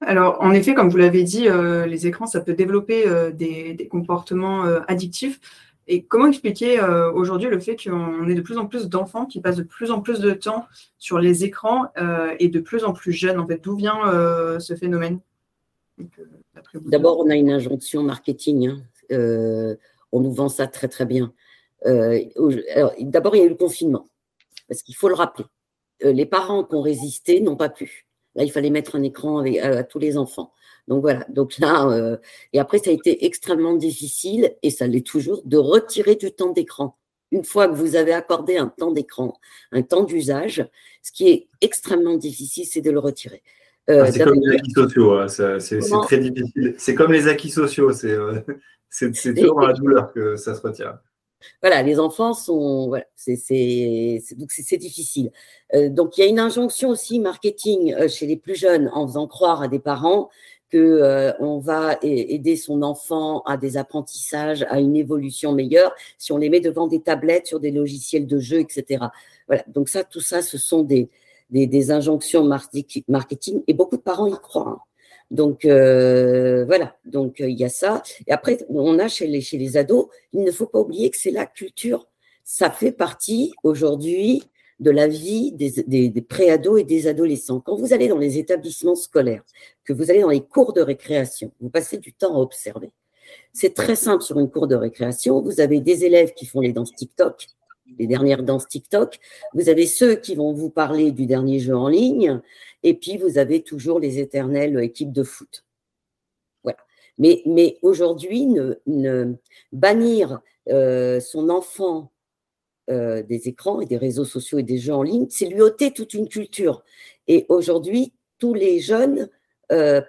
Alors, en effet, comme vous l'avez dit, euh, les écrans, ça peut développer euh, des, comportements euh, addictifs. Et comment expliquer aujourd'hui le fait qu'on ait de plus en plus d'enfants qui passent de plus en plus de temps sur les écrans et de plus en plus jeunes En fait, d'où vient ce phénomène? D'abord, on a une injonction marketing. Hein. on nous vend ça très très bien. D'abord, il y a eu le confinement parce qu'il faut le rappeler. Les parents qui ont résisté n'ont pas pu. Là, il fallait mettre un écran à, tous les enfants. Donc voilà. Donc là, euh, et après, ça a été extrêmement difficile, et ça l'est toujours, de retirer du temps d'écran. Une fois que vous avez accordé un temps d'écran, un temps d'usage, ce qui est extrêmement difficile, c'est de le retirer. Euh, ah, c'est comme les acquis sociaux, hein. c'est très difficile. C'est comme les acquis sociaux, c'est toujours dans la douleur que ça se retire voilà, les enfants sont, voilà, c'est difficile. Euh, donc il y a une injonction aussi marketing euh, chez les plus jeunes en faisant croire à des parents que euh, on va aider son enfant à des apprentissages, à une évolution meilleure si on les met devant des tablettes sur des logiciels de jeu, etc. Voilà. Donc ça, tout ça, ce sont des injonctions marketing et beaucoup de parents y croient. Hein. Donc euh, voilà, donc euh, il y a ça. Et après, on a chez les, ados, il ne faut pas oublier que c'est la culture. Ça fait partie aujourd'hui de la vie des, des, des préados et des adolescents. Quand vous allez dans les établissements scolaires, que vous allez dans les cours de récréation, vous passez du temps à observer. C'est très simple sur une cour de récréation. Vous avez des élèves qui font les danses TikTok, les dernières danses TikTok. Vous avez ceux qui vont vous parler du dernier jeu en ligne. Et puis, vous avez toujours les éternelles équipes de foot. Voilà. Mais, aujourd'hui, bannir euh, son enfant des écrans et des réseaux sociaux et des jeux en ligne, c'est lui ôter toute une culture. Et aujourd'hui, tous les jeunes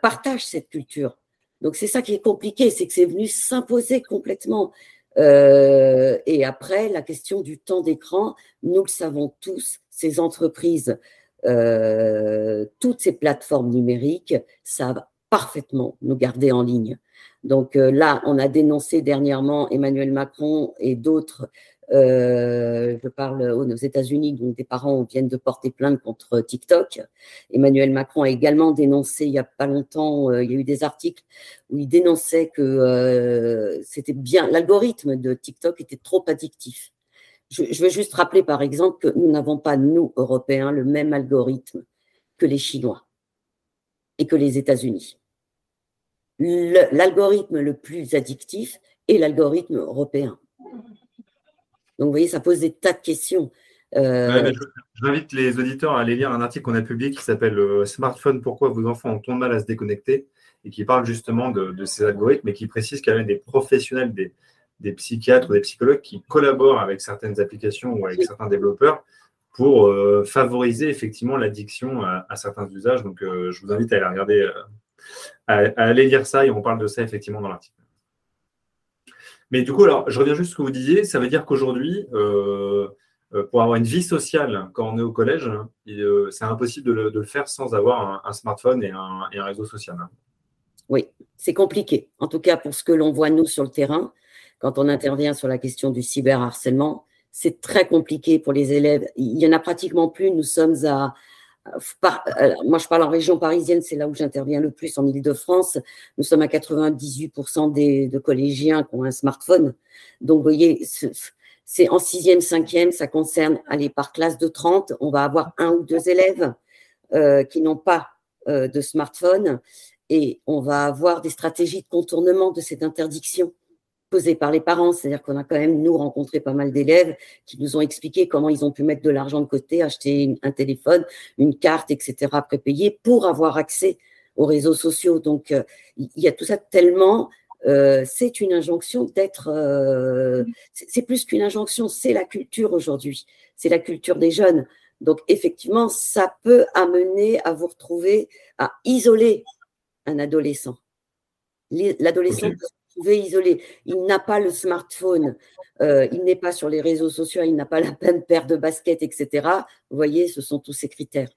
partagent cette culture. Donc c'est ça qui est compliqué, c'est que c'est venu s'imposer complètement. Et après, la question du temps d'écran, nous le savons tous, ces entreprises, toutes ces plateformes numériques savent parfaitement nous garder en ligne. Donc euh, là, on a dénoncé dernièrement Emmanuel Macron et d'autres. Euh, je parle aux États-Unis, donc des parents viennent de porter plainte contre TikTok. Emmanuel Macron a également dénoncé, il n'y a pas longtemps, euh, il y a eu des articles où il dénonçait que c'était bien, l'algorithme de TikTok était trop addictif. Je veux juste rappeler, par exemple, que nous n'avons pas, nous, Européens, le même algorithme que les Chinois et que les États-Unis l'algorithme le, plus addictif est l'algorithme européen. Donc, vous voyez, ça pose des tas de questions. Euh... J'invite les auditeurs à aller lire un article qu'on a publié qui s'appelle euh, Smartphone, pourquoi vos enfants ont tant de mal à se déconnecter? et qui parle justement de, ces algorithmes et qui précise qu'il y a des professionnels, des, des, psychiatres ou des psychologues qui collaborent avec certaines applications ou avec certains développeurs pour euh, favoriser effectivement l'addiction à, certains usages. Donc, euh, je vous invite à aller regarder à, aller lire ça et on parle de ça effectivement dans l'article. Mais du coup, alors, je reviens juste à ce que vous disiez. Ça veut dire qu'aujourd'hui, euh, euh, pour avoir une vie sociale quand on est au collège, euh, c'est impossible de le, faire sans avoir un, smartphone et un, réseau social. Oui, c'est compliqué. En tout cas, pour ce que l'on voit nous sur le terrain, quand on intervient sur la question du cyberharcèlement, c'est très compliqué pour les élèves. Il n'y en a pratiquement plus. Nous sommes à, euh, moi, je parle en région parisienne, c'est là où j'interviens le plus, en Ile-de-France. Nous sommes à 98% des, de collégiens qui ont un smartphone. Donc, vous voyez, c'est en sixième, cinquième, ça concerne, allez, par classe de 30, on va avoir un ou deux élèves euh, qui n'ont pas euh, de smartphone et on va avoir des stratégies de contournement de cette interdiction posée par les parents. C'est-à-dire qu'on a quand même, nous, rencontré pas mal d'élèves qui nous ont expliqué comment ils ont pu mettre de l'argent de côté, acheter un téléphone, une carte, etc., prépayée pour avoir accès aux réseaux sociaux. Donc, euh, il y a tout ça tellement. Euh, c'est une injonction d'être. Euh, c'est plus qu'une injonction, c'est la culture aujourd'hui. C'est la culture des jeunes. Donc, effectivement, ça peut amener à vous retrouver, à isoler un adolescent. L'adolescent isolé. Il n'a pas le smartphone, euh, il n'est pas sur les réseaux sociaux, il n'a pas la même paire de baskets, etc. Vous voyez, ce sont tous ces critères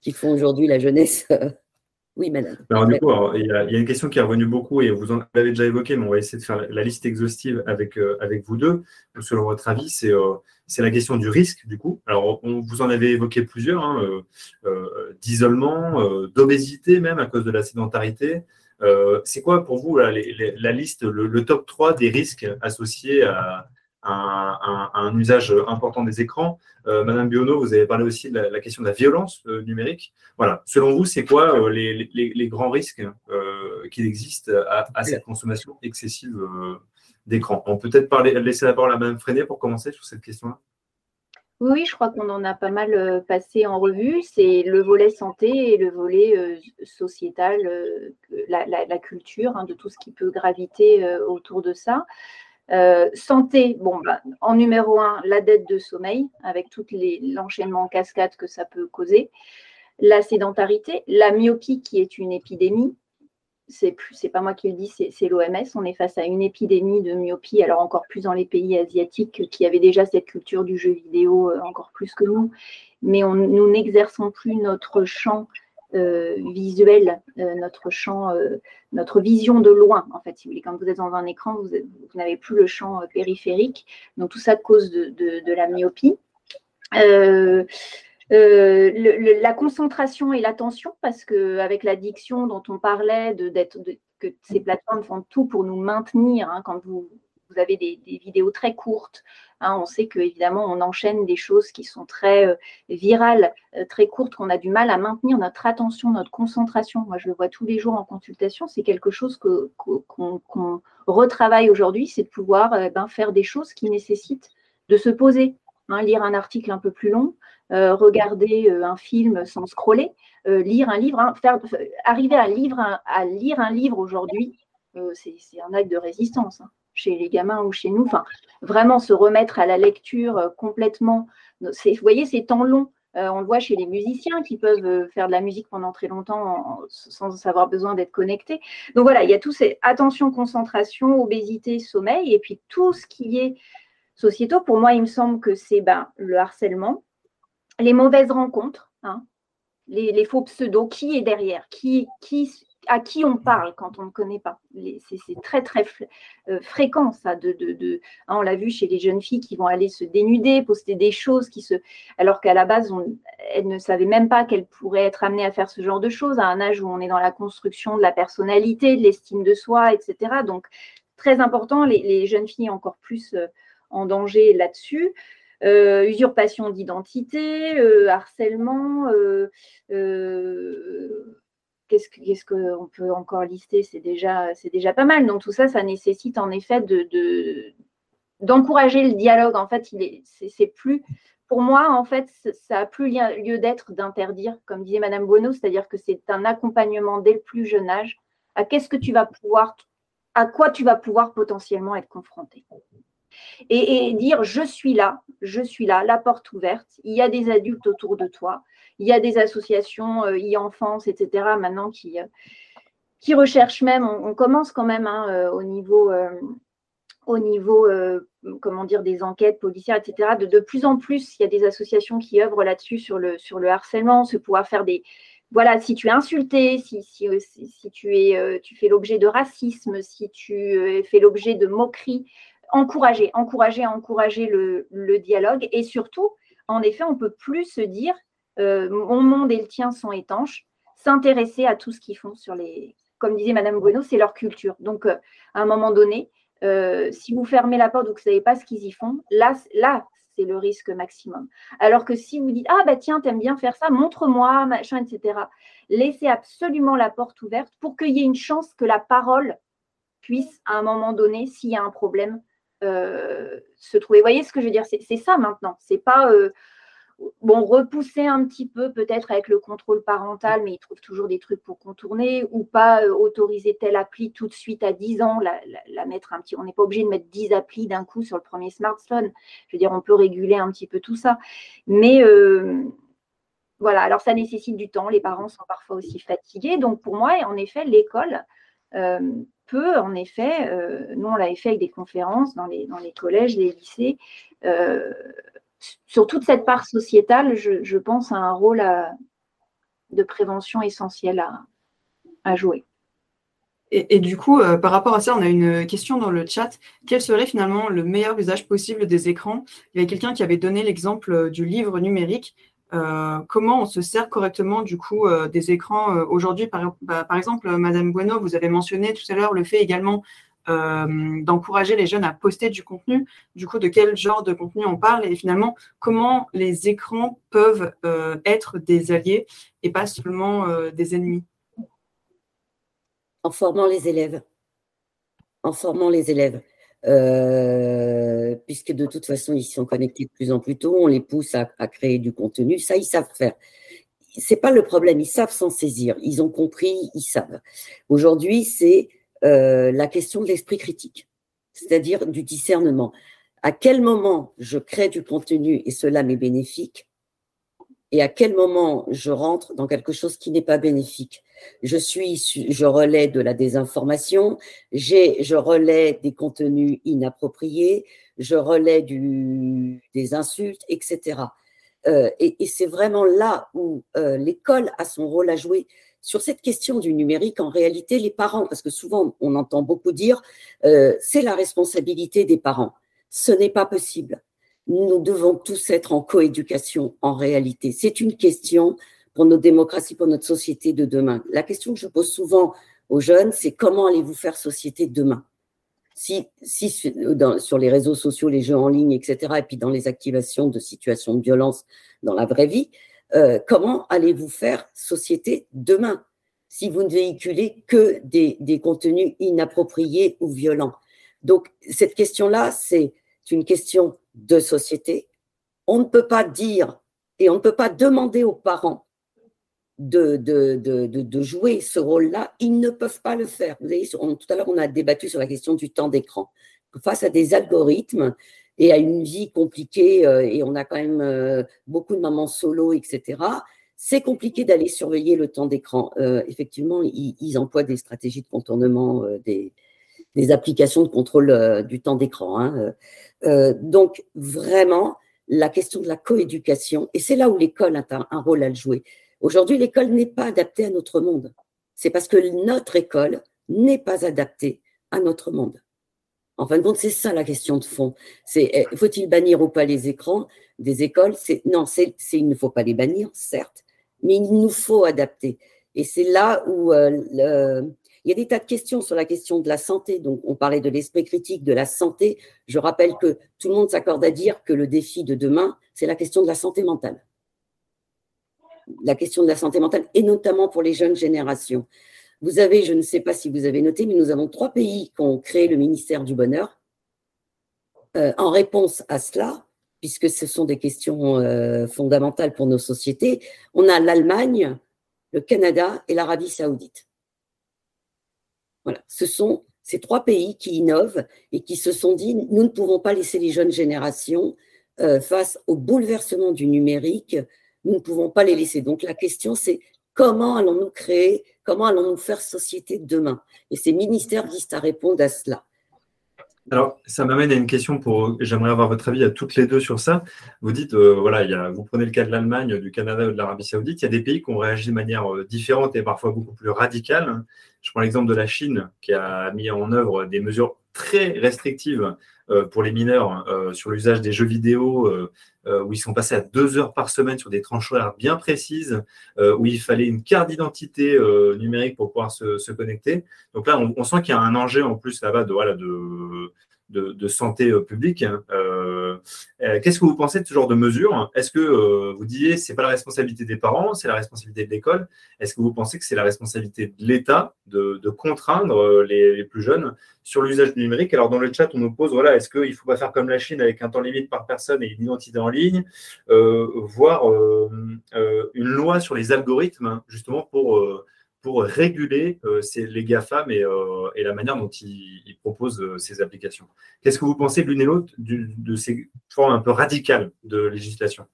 qui font aujourd'hui la jeunesse. oui, madame. Alors, du coup, il, y a, une question qui est revenue beaucoup et vous en avez déjà évoqué, mais on va essayer de faire la liste exhaustive avec, euh, avec vous deux. Selon votre avis, c'est euh, c'est la question du risque, du coup. Alors, on, vous en avez évoqué plusieurs, hein, d'isolement, d'obésité même à cause de la sédentarité, c'est quoi pour vous la, liste, le, top 3 des risques associés à, un usage important des écrans? Euh, Madame Biono, vous avez parlé aussi de la, question de la violence euh, numérique. Voilà. Selon vous, c'est quoi les, grands risques qu'il existe à, cette consommation excessive d'écran On peut peut-être laisser la parole à Madame Freinet pour commencer sur cette question-là. Oui, je crois qu'on en a pas mal euh, passé en revue. C'est le volet santé et le volet euh, sociétal, euh, la, culture, hein, de tout ce qui peut graviter autour de ça. santé, bon, bah, en numéro un, la dette de sommeil, avec tout l'enchaînement en cascade que ça peut causer. La sédentarité, la myopie qui est une épidémie, c'est c'est pas moi qui le dis, c'est l'OMS. On est face à une épidémie de myopie, alors encore plus dans les pays asiatiques qui avaient déjà cette culture du jeu vidéo euh, encore plus que nous. Mais nous n'exerçons plus notre champ euh, visuel, euh, notre champ, notre vision de loin. En fait, si vous voulez, quand vous êtes dans un écran, vous, n'avez plus le champ périphérique. Donc tout ça cause de, de la myopie. Euh, la concentration et l'attention, parce qu'avec l'addiction dont on parlait, de, que ces plateformes font tout pour nous maintenir, hein, quand vous, avez des, vidéos très courtes, hein, on sait qu'évidemment, on enchaîne des choses qui sont très euh, virales, euh, très courtes, qu'on a du mal à maintenir notre attention, notre concentration. Moi, je le vois tous les jours en consultation, c'est quelque chose qu'on retravaille aujourd'hui, c'est de pouvoir ben, faire des choses qui nécessitent de se poser, hein, lire un article un peu plus long, regarder euh, un film sans scroller, euh, lire un livre, hein, arriver à, lire un livre aujourd'hui, c'est un acte de résistance. Hein. chez les gamins ou chez nous. Enfin, vraiment se remettre à la lecture complètement. Vous voyez, ces temps longs euh, on le voit chez les musiciens qui peuvent euh, faire de la musique pendant très longtemps sans avoir besoin d'être connectés. Donc voilà, il y a tout ces attention, concentration, obésité, sommeil, et puis tout ce qui est sociétaux. Pour moi, il me semble que c'est ben, le harcèlement, les mauvaises rencontres, hein, les, faux pseudos, qui est derrière, qui, qui, à qui on parle quand on ne connaît pas. C'est très, très euh, fréquent, ça. Hein, on l'a vu chez les jeunes filles qui vont aller se dénuder, poster des choses, qui se, alors qu'à la base, elles ne savaient même pas qu'elles pourraient être amenées à faire ce genre de choses, à un âge où on est dans la construction de la personnalité, de l'estime de soi, etc. Donc, très important, les, jeunes filles encore plus euh, en danger là-dessus. Euh, usurpation d'identité, harcèlement, qu'est-ce qu'on peut encore lister? C'est déjà, pas mal. Donc tout ça, ça nécessite en effet de, d'encourager le dialogue. En fait, c'est, plus, pour moi, en fait, ça n'a plus lieu d'être d'interdire, comme disait Madame Bueno, c'est-à-dire que c'est un accompagnement dès le plus jeune âge à qu'est-ce que tu vas pouvoir, à quoi tu vas pouvoir potentiellement être confronté. Et, dire je suis là, je suis là, la porte ouverte, il y a des adultes autour de toi, il y a des associations euh, e-enfance, etc., maintenant qui, euh, qui recherchent même, on, commence quand même hein, euh, au niveau, au niveau comment dire, des enquêtes policières, etc. De, de, plus en plus, il y a des associations qui œuvrent là-dessus sur le, sur le harcèlement, se pouvoir faire des, voilà, si tu es insulté, si, si, si, tu, es, tu fais l'objet de racisme, si tu fais l'objet de moqueries, encourager, encourager, encourager le, dialogue. Et surtout, en effet, on ne peut plus se dire euh, mon monde et le tien sont étanches, s'intéresser à tout ce qu'ils font sur les. Comme disait Madame Bueno, c'est leur culture. Donc, euh, à un moment donné, euh, si vous fermez la porte ou que vous ne savez pas ce qu'ils y font, là, là c'est le risque maximum. Alors que si vous dites Ah, bah tiens, t'aimes bien faire ça, montre-moi, machin, etc., laissez absolument la porte ouverte pour qu'il y ait une chance que la parole puisse, à un moment donné, s'il y a un problème, se trouver. Vous voyez ce que je veux dire? C'est ça maintenant. C'est pas bon, repousser un petit peu peut-être avec le contrôle parental, mais ils trouvent toujours des trucs pour contourner, ou pas euh, autoriser telle appli tout de suite à 10 ans, la, mettre un petit. On n'est pas obligé de mettre 10 applis d'un coup sur le premier smartphone. Je veux dire, on peut réguler un petit peu tout ça. Mais euh, voilà, alors ça nécessite du temps. Les parents sont parfois aussi fatigués. Donc pour moi, en effet, l'école euh, peut, en effet, nous on l'avait fait avec des conférences dans les, dans les collèges, les lycées sur toute cette part sociétale, je, pense à un rôle de prévention essentiel à, jouer. Et, du coup, euh, par rapport à ça, on a une question dans le chat. Quel serait finalement le meilleur usage possible des écrans? Il y a quelqu'un qui avait donné l'exemple euh, du livre numérique. Euh, comment on se sert correctement du coup des écrans aujourd'hui? Bah, par, exemple, Madame Bueno, vous avez mentionné tout à l'heure le fait également euh, d'encourager les jeunes à poster du contenu. Du coup, de quel genre de contenu on parle? Et finalement, comment les écrans peuvent euh, être des alliés et pas seulement euh, des ennemis? En formant les élèves. En formant les élèves. Puisque de toute façon, ils sont connectés de plus en plus tôt, on les pousse à, à créer du contenu. Ça, ils savent faire c'est pas le problème, ils savent s'en saisir, ils ont compris, ils savent. Aujourd'hui, c'est euh, la question de l'esprit critique, c'est-à-dire du discernement. À quel moment je crée du contenu et cela m'est bénéfique? Et à quel moment je rentre dans quelque chose qui n'est pas bénéfique? Je suis, je relais de la désinformation, je relais des contenus inappropriés, je relais des insultes, etc. Euh, et, c'est vraiment là où euh, l'école a son rôle à jouer. Sur cette question du numérique, en réalité, les parents, parce que souvent on entend beaucoup dire, euh, c'est la responsabilité des parents. Ce n'est pas possible. Nous devons tous être en coéducation en réalité. C'est une question pour nos démocraties, pour notre société de demain. La question que je pose souvent aux jeunes, c'est comment allez-vous faire société demain? Si, si sur les réseaux sociaux, les jeux en ligne, etc., et puis dans les activations de situations de violence dans la vraie vie, euh, comment allez-vous faire société demain? Si vous ne véhiculez que des, des contenus inappropriés ou violents Donc, cette question-là, c'est une question de société. On ne peut pas dire et on ne peut pas demander aux parents de, de, de, de jouer ce rôle-là. Ils ne peuvent pas le faire. Vous voyez, tout à l'heure, on a débattu sur la question du temps d'écran. face à des algorithmes et à une vie compliquée, et on a quand même beaucoup de mamans solo, etc., c'est compliqué d'aller surveiller le temps d'écran. effectivement, ils, emploient des stratégies de contournement des, applications de contrôle du temps d'écran. Hein, donc, vraiment, la question de la coéducation, et c'est là où l'école a un, rôle à jouer. Aujourd'hui, l'école n'est pas adaptée à notre monde. C'est parce que notre école n'est pas adaptée à notre monde. En fin de compte, c'est ça la question de fond. C'est eh, faut-il bannir ou pas les écrans des écoles? Non, il ne faut pas les bannir, certes, mais il nous faut adapter. Et c'est là où euh, il y a des tas de questions sur la question de la santé. Donc, on parlait de l'esprit critique, de la santé. Je rappelle que tout le monde s'accorde à dire que le défi de demain, c'est la question de la santé mentale. La question de la santé mentale, et notamment pour les jeunes générations. Vous avez, je ne sais pas si vous avez noté, mais nous avons trois pays qui ont créé le ministère du Bonheur. Euh, en réponse à cela, puisque ce sont des questions euh, fondamentales pour nos sociétés, on a l'Allemagne, le Canada et l'Arabie saoudite. Voilà, ce sont ces trois pays qui innovent et qui se sont dit, nous ne pouvons pas laisser les jeunes générations euh, face au bouleversement du numérique, nous ne pouvons pas les laisser. Donc la question, c'est comment allons-nous créer, comment allons-nous faire société demain? Et ces ministères visent à répondre à cela. Alors, ça m'amène à une question pour. J'aimerais avoir votre avis à toutes les deux sur ça. Vous dites, euh, voilà, vous prenez le cas de l'Allemagne, du Canada ou de l'Arabie Saoudite. Il y a des pays qui ont réagi de manière euh, différente et parfois beaucoup plus radicale. Je prends l'exemple de la Chine, qui a mis en œuvre des mesures très restrictives pour les mineurs sur l'usage des jeux vidéo, où ils sont passés à deux heures par semaine sur des tranches horaires bien précises, où il fallait une carte d'identité numérique pour pouvoir se, connecter. Donc là, on, on sent qu'il y a un enjeu en plus là-bas de, voilà, de de, santé euh, publique. Hein. Euh, euh, qu'est-ce que vous pensez de ce genre de mesures? Est-ce que vous disiez c'est pas la responsabilité des parents, c'est la responsabilité de l'école? Est-ce que vous pensez que c'est la responsabilité de l'État de, contraindre les, plus jeunes sur l'usage du numérique? Alors dans le chat, on nous pose voilà, est-ce qu'il ne faut pas faire comme la Chine avec un temps limite par personne et une identité en ligne, voire une loi sur les algorithmes justement pour pour réguler euh, les GAFAM et, euh, et, la manière dont ils, proposent euh, ces applications. Qu'est-ce que vous pensez l'une et l'autre de ces formes un peu radicales de législation?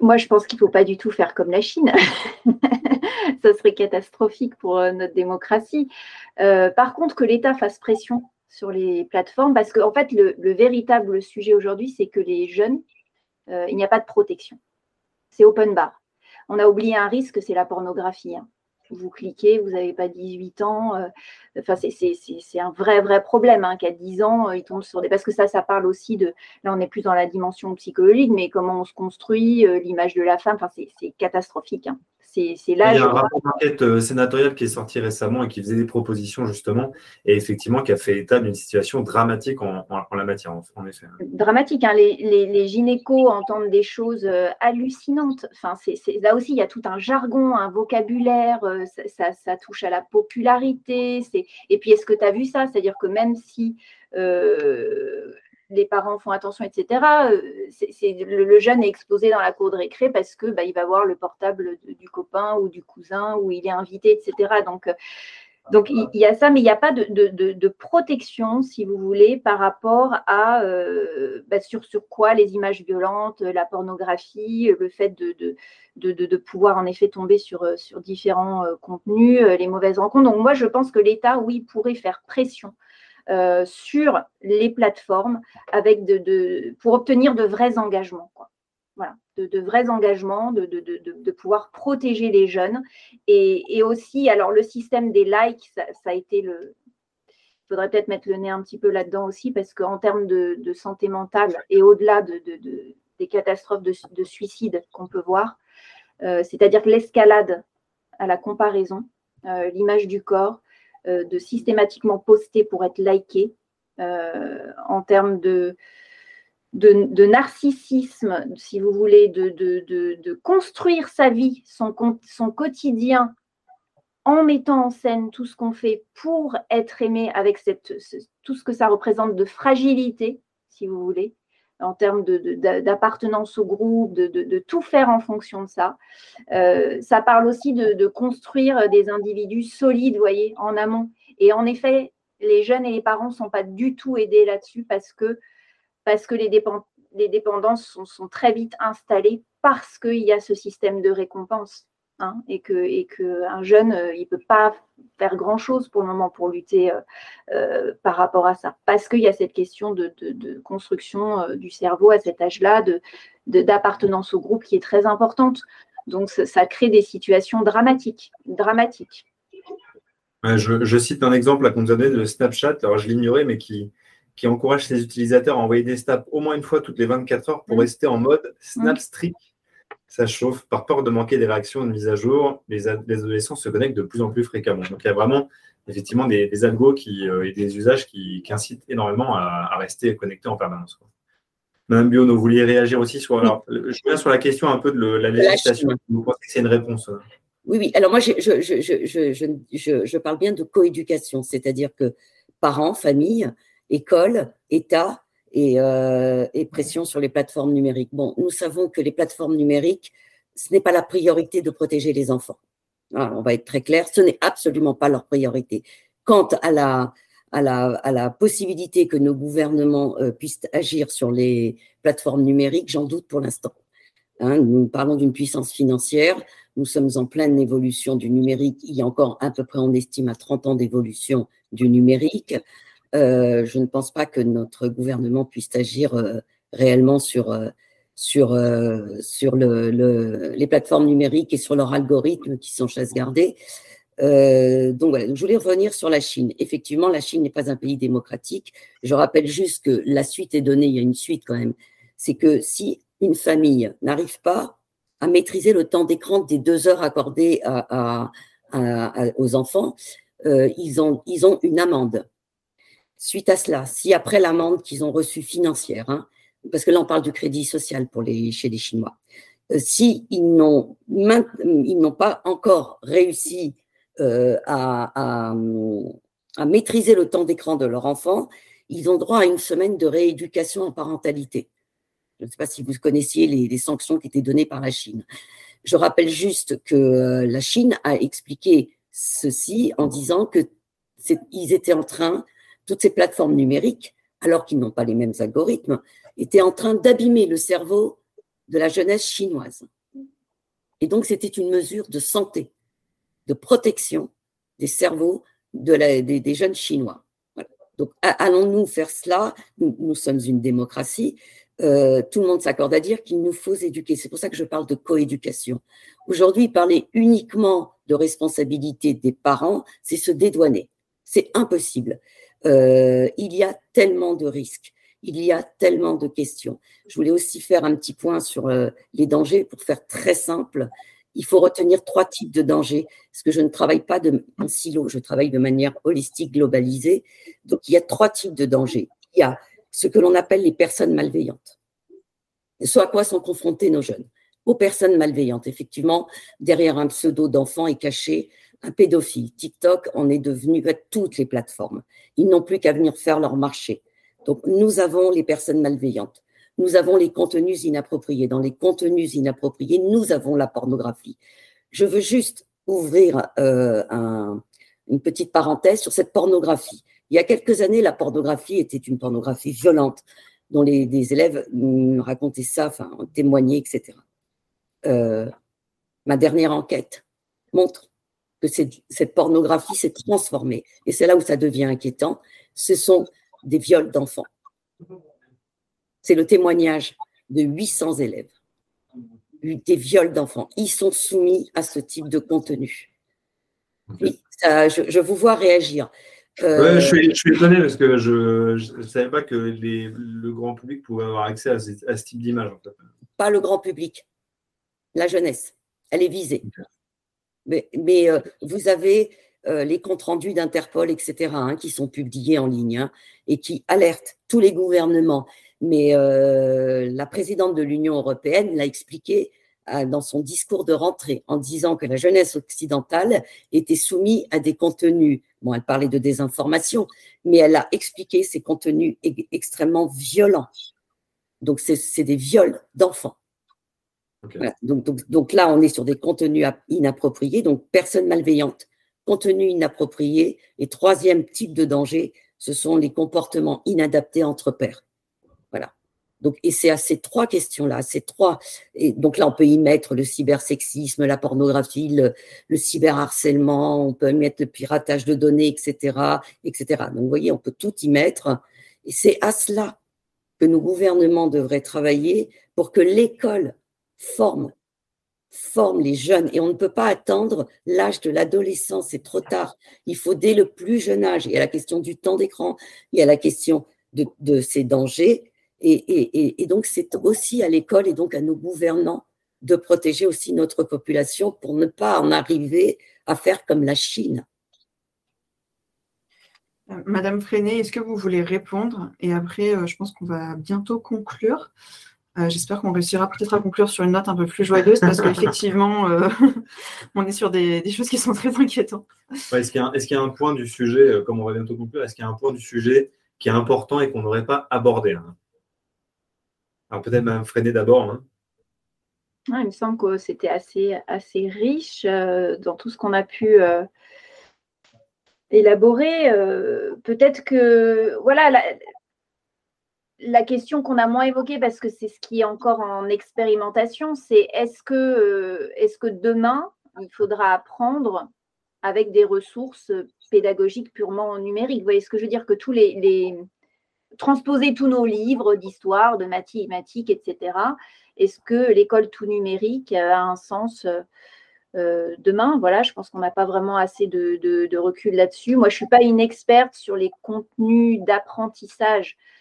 Moi, je pense qu'il ne faut pas du tout faire comme la Chine. Ça serait catastrophique pour notre démocratie. par contre, que l'État fasse pression sur les plateformes, parce qu'en en fait, le, véritable sujet aujourd'hui, c'est que les jeunes, il n'y a pas de protection. C'est open bar on a oublié un risque, c'est la pornographie. Hein. Vous cliquez, vous n'avez pas 18 ans. Euh, enfin, c'est un vrai, vrai problème hein, qu'à 10 ans, euh, il tombe sur des. Parce que ça, ça parle aussi de. Là, on n'est plus dans la dimension psychologique, mais comment on se construit, euh, l'image de la femme. Enfin, c'est catastrophique. Hein. C'est là. Il y a un rapport d'enquête euh, sénatorial qui est sorti récemment et qui faisait des propositions justement, et effectivement qui a fait état d'une situation dramatique en, la matière, en, effet. Dramatique. Hein. Les, les, gynécos entendent des choses euh, hallucinantes. Enfin, là aussi, il y a tout un jargon, un vocabulaire. Euh, ça, touche à la popularité. Et puis, est-ce que tu as vu ça? C'est-à-dire que même si les parents font attention, etc. Euh, le, jeune est exposé dans la cour de récré parce que bah, il va voir le portable du copain ou du cousin où il est invité, etc. Donc, euh, il, y a ça, mais il n'y a pas de, protection, si vous voulez, par rapport à euh, bah, sur, sur quoi les images violentes, la pornographie, le fait de, pouvoir en effet tomber sur différents contenus, les mauvaises rencontres. Donc moi, je pense que l'État, oui, pourrait faire pression euh, sur les plateformes avec de, pour obtenir de vrais engagements. Voilà, de, vrais engagements, de, de, pouvoir protéger les jeunes. Et, aussi, alors le système des likes, ça, a été le, il faudrait peut-être mettre le nez un petit peu là-dedans aussi, parce qu'en termes de, santé mentale et au-delà de, des catastrophes de, suicide qu'on peut voir, euh, c'est-à-dire que l'escalade à la comparaison, euh, l'image du corps, de systématiquement poster pour être liké euh, en termes de, de, narcissisme, si vous voulez, de, construire sa vie, son, quotidien en mettant en scène tout ce qu'on fait pour être aimé avec tout ce que ça représente de fragilité, si vous voulez, en termes d'appartenance au groupe, de, tout faire en fonction de ça. Euh, ça parle aussi de, construire des individus solides, voyez, en amont. Et en effet, les jeunes et les parents ne sont pas du tout aidés là-dessus parce que, les dépendances sont, sont, très vite installées parce qu'il y a ce système de récompense. Hein, et que et que un jeune euh, il peut pas faire grand chose pour le moment pour lutter euh, euh, par rapport à ça. Parce qu'il y a cette question de, de, construction du cerveau à cet âge-là de d'appartenance au groupe qui est très importante. Donc ça, crée des situations dramatiques dramatiques. Je, je, cite un exemple qu'on nous a donné de Snapchat alors je l'ignorais mais qui qui encourage ses utilisateurs à envoyer des snaps au moins une fois toutes les 24 heures pour mmh. rester en mode snap streak ça chauffe. Par peur de manquer des réactions de mise à jour, les, adolescents se connectent de plus en plus fréquemment. Donc il y a vraiment effectivement des, algos qui, euh, et des usages qui, incitent énormément à, rester connectés en permanence. Madame Biono, vous vouliez réagir aussi sur. Alors, je viens sur la question un peu de la législation. Vous pensez que c'est une réponse euh Oui, oui. Alors moi, je, je, je, je parle bien de coéducation, c'est-à-dire que parents, famille, école, État euh, et, pression sur les plateformes numériques. Bon, nous savons que les plateformes numériques, ce n'est pas la priorité de protéger les enfants. on va être très clair, ce n'est absolument pas leur priorité. Quant à la possibilité que nos gouvernements euh, puissent agir sur les plateformes numériques, j'en doute pour l'instant. Hein, nous parlons d'une puissance financière, nous sommes en pleine évolution du numérique, il y a encore à peu près, on estime, à 30 ans d'évolution du numérique. Euh, je ne pense pas que notre gouvernement puisse agir euh, réellement sur, euh, sur, sur le, les plateformes numériques et sur leurs algorithmes qui sont chasse gardée. donc voilà, je voulais revenir sur la Chine. Effectivement, la Chine n'est pas un pays démocratique. Je rappelle juste que la suite est donnée, il y a une suite quand même. C'est que si une famille n'arrive pas à maîtriser le temps d'écran des deux heures accordées aux enfants, ils, ont, ils ont une amende. Suite à cela, si après l'amende qu'ils ont reçue financière, hein, parce que là on parle du crédit social pour les, chez les Chinois, euh, si ils n'ont pas encore réussi euh, à, à, maîtriser le temps d'écran de leur enfant, ils ont droit à une semaine de rééducation en parentalité. Je ne sais pas si vous connaissiez les, les, sanctions qui étaient données par la Chine. Je rappelle juste que euh, la Chine a expliqué ceci en disant que ils étaient en train toutes ces plateformes numériques, alors qu'ils n'ont pas les mêmes algorithmes, étaient en train d'abîmer le cerveau de la jeunesse chinoise. Et donc, c'était une mesure de santé, de protection des cerveaux de des, jeunes Chinois. Donc, allons-nous faire cela? Nous, sommes une démocratie. Euh, tout le monde s'accorde à dire qu'il nous faut éduquer. C'est pour ça que je parle de coéducation. Aujourd'hui, parler uniquement de responsabilité des parents, c'est se dédouaner. C'est impossible. Euh, il y a tellement de risques, il y a tellement de questions. Je voulais aussi faire un petit point sur euh, les dangers pour faire très simple. Il faut retenir trois types de dangers, parce que je ne travaille pas de, silo, je travaille de manière holistique, globalisée. Donc, il y a trois types de dangers. Il y a ce que l'on appelle les personnes malveillantes. Ce à quoi sont confrontés nos jeunes Aux personnes malveillantes. Effectivement, derrière un pseudo d'enfant est caché un pédophile. TikTok en est devenu toutes les plateformes. Ils n'ont plus qu'à venir faire leur marché. Donc, nous avons les personnes malveillantes. Nous avons les contenus inappropriés. Dans les contenus inappropriés, nous avons la pornographie. Je veux juste ouvrir euh, une petite parenthèse sur cette pornographie. Il y a quelques années, la pornographie était une pornographie violente, dont les, des élèves me racontaient ça, enfin, témoignaient, etc. Euh, ma dernière enquête montre que cette, pornographie s'est transformée. Et c'est là où ça devient inquiétant. Ce sont des viols d'enfants. C'est le témoignage de 800 élèves. Des viols d'enfants. Ils sont soumis à ce type de contenu. je, vous vois réagir. Euh, je, suis, étonné parce que je ne savais pas que le grand public pouvait avoir accès à, ce, type d'image. Pas le grand public, la jeunesse. Elle est visée. Mais, euh, vous avez euh, les comptes rendus d'Interpol, etc., hein, qui sont publiés en ligne hein, et qui alertent tous les gouvernements. Mais euh, la présidente de l'Union européenne l'a expliqué dans son discours de rentrée en disant que la jeunesse occidentale était soumise à des contenus. Bon, elle parlait de désinformation, mais elle a expliqué ces contenus extrêmement violents. Donc, c'est des viols d'enfants. Donc, là, on est sur des contenus inappropriés, donc personne malveillante. contenu inapproprié. Et troisième type de danger, ce sont les comportements inadaptés entre pairs. Voilà. Donc, et c'est à ces trois questions-là, ces trois. Et donc là, on peut y mettre le cybersexisme, la pornographie, le, le cyberharcèlement, on peut y mettre le piratage de données, etc., etc. Donc, vous voyez, on peut tout y mettre. Et c'est à cela que nos gouvernements devraient travailler pour que l'école forme forme les jeunes et on ne peut pas attendre l'âge de l'adolescence, c'est trop tard. Il faut dès le plus jeune âge. Il y a la question du temps d'écran, il y a la question de, ces dangers et, et, et donc c'est aussi à l'école et donc à nos gouvernants de protéger aussi notre population pour ne pas en arriver à faire comme la Chine. Madame Freinet, est-ce que vous voulez répondre? Et après, euh, je pense qu'on va bientôt conclure. Euh, j'espère qu'on réussira peut-être à conclure sur une note un peu plus joyeuse parce qu'effectivement, euh, on est sur des, choses qui sont très inquiétantes. est-ce qu'il y, a un point du sujet, euh, comme on va bientôt conclure, est-ce qu'il y a un point du sujet qui est important et qu'on n'aurait pas abordé hein? Alors peut-être même freiner d'abord. Hein. il me semble que c'était assez, assez riche dans tout ce qu'on a pu élaborer. peut-être que voilà, la question qu'on a moins évoquée, parce que c'est ce qui est encore en expérimentation, c'est est-ce que, euh, est que demain, il faudra apprendre avec des ressources pédagogiques purement numériques? Vous voyez ce que je veux dire Que tous les, transposer tous nos livres d'histoire, de mathématiques, etc. Est-ce que l'école tout numérique a un sens euh, demain? Voilà, je pense qu'on n'a pas vraiment assez de, de recul là-dessus. Moi, je ne suis pas une experte sur les contenus d'apprentissage euh,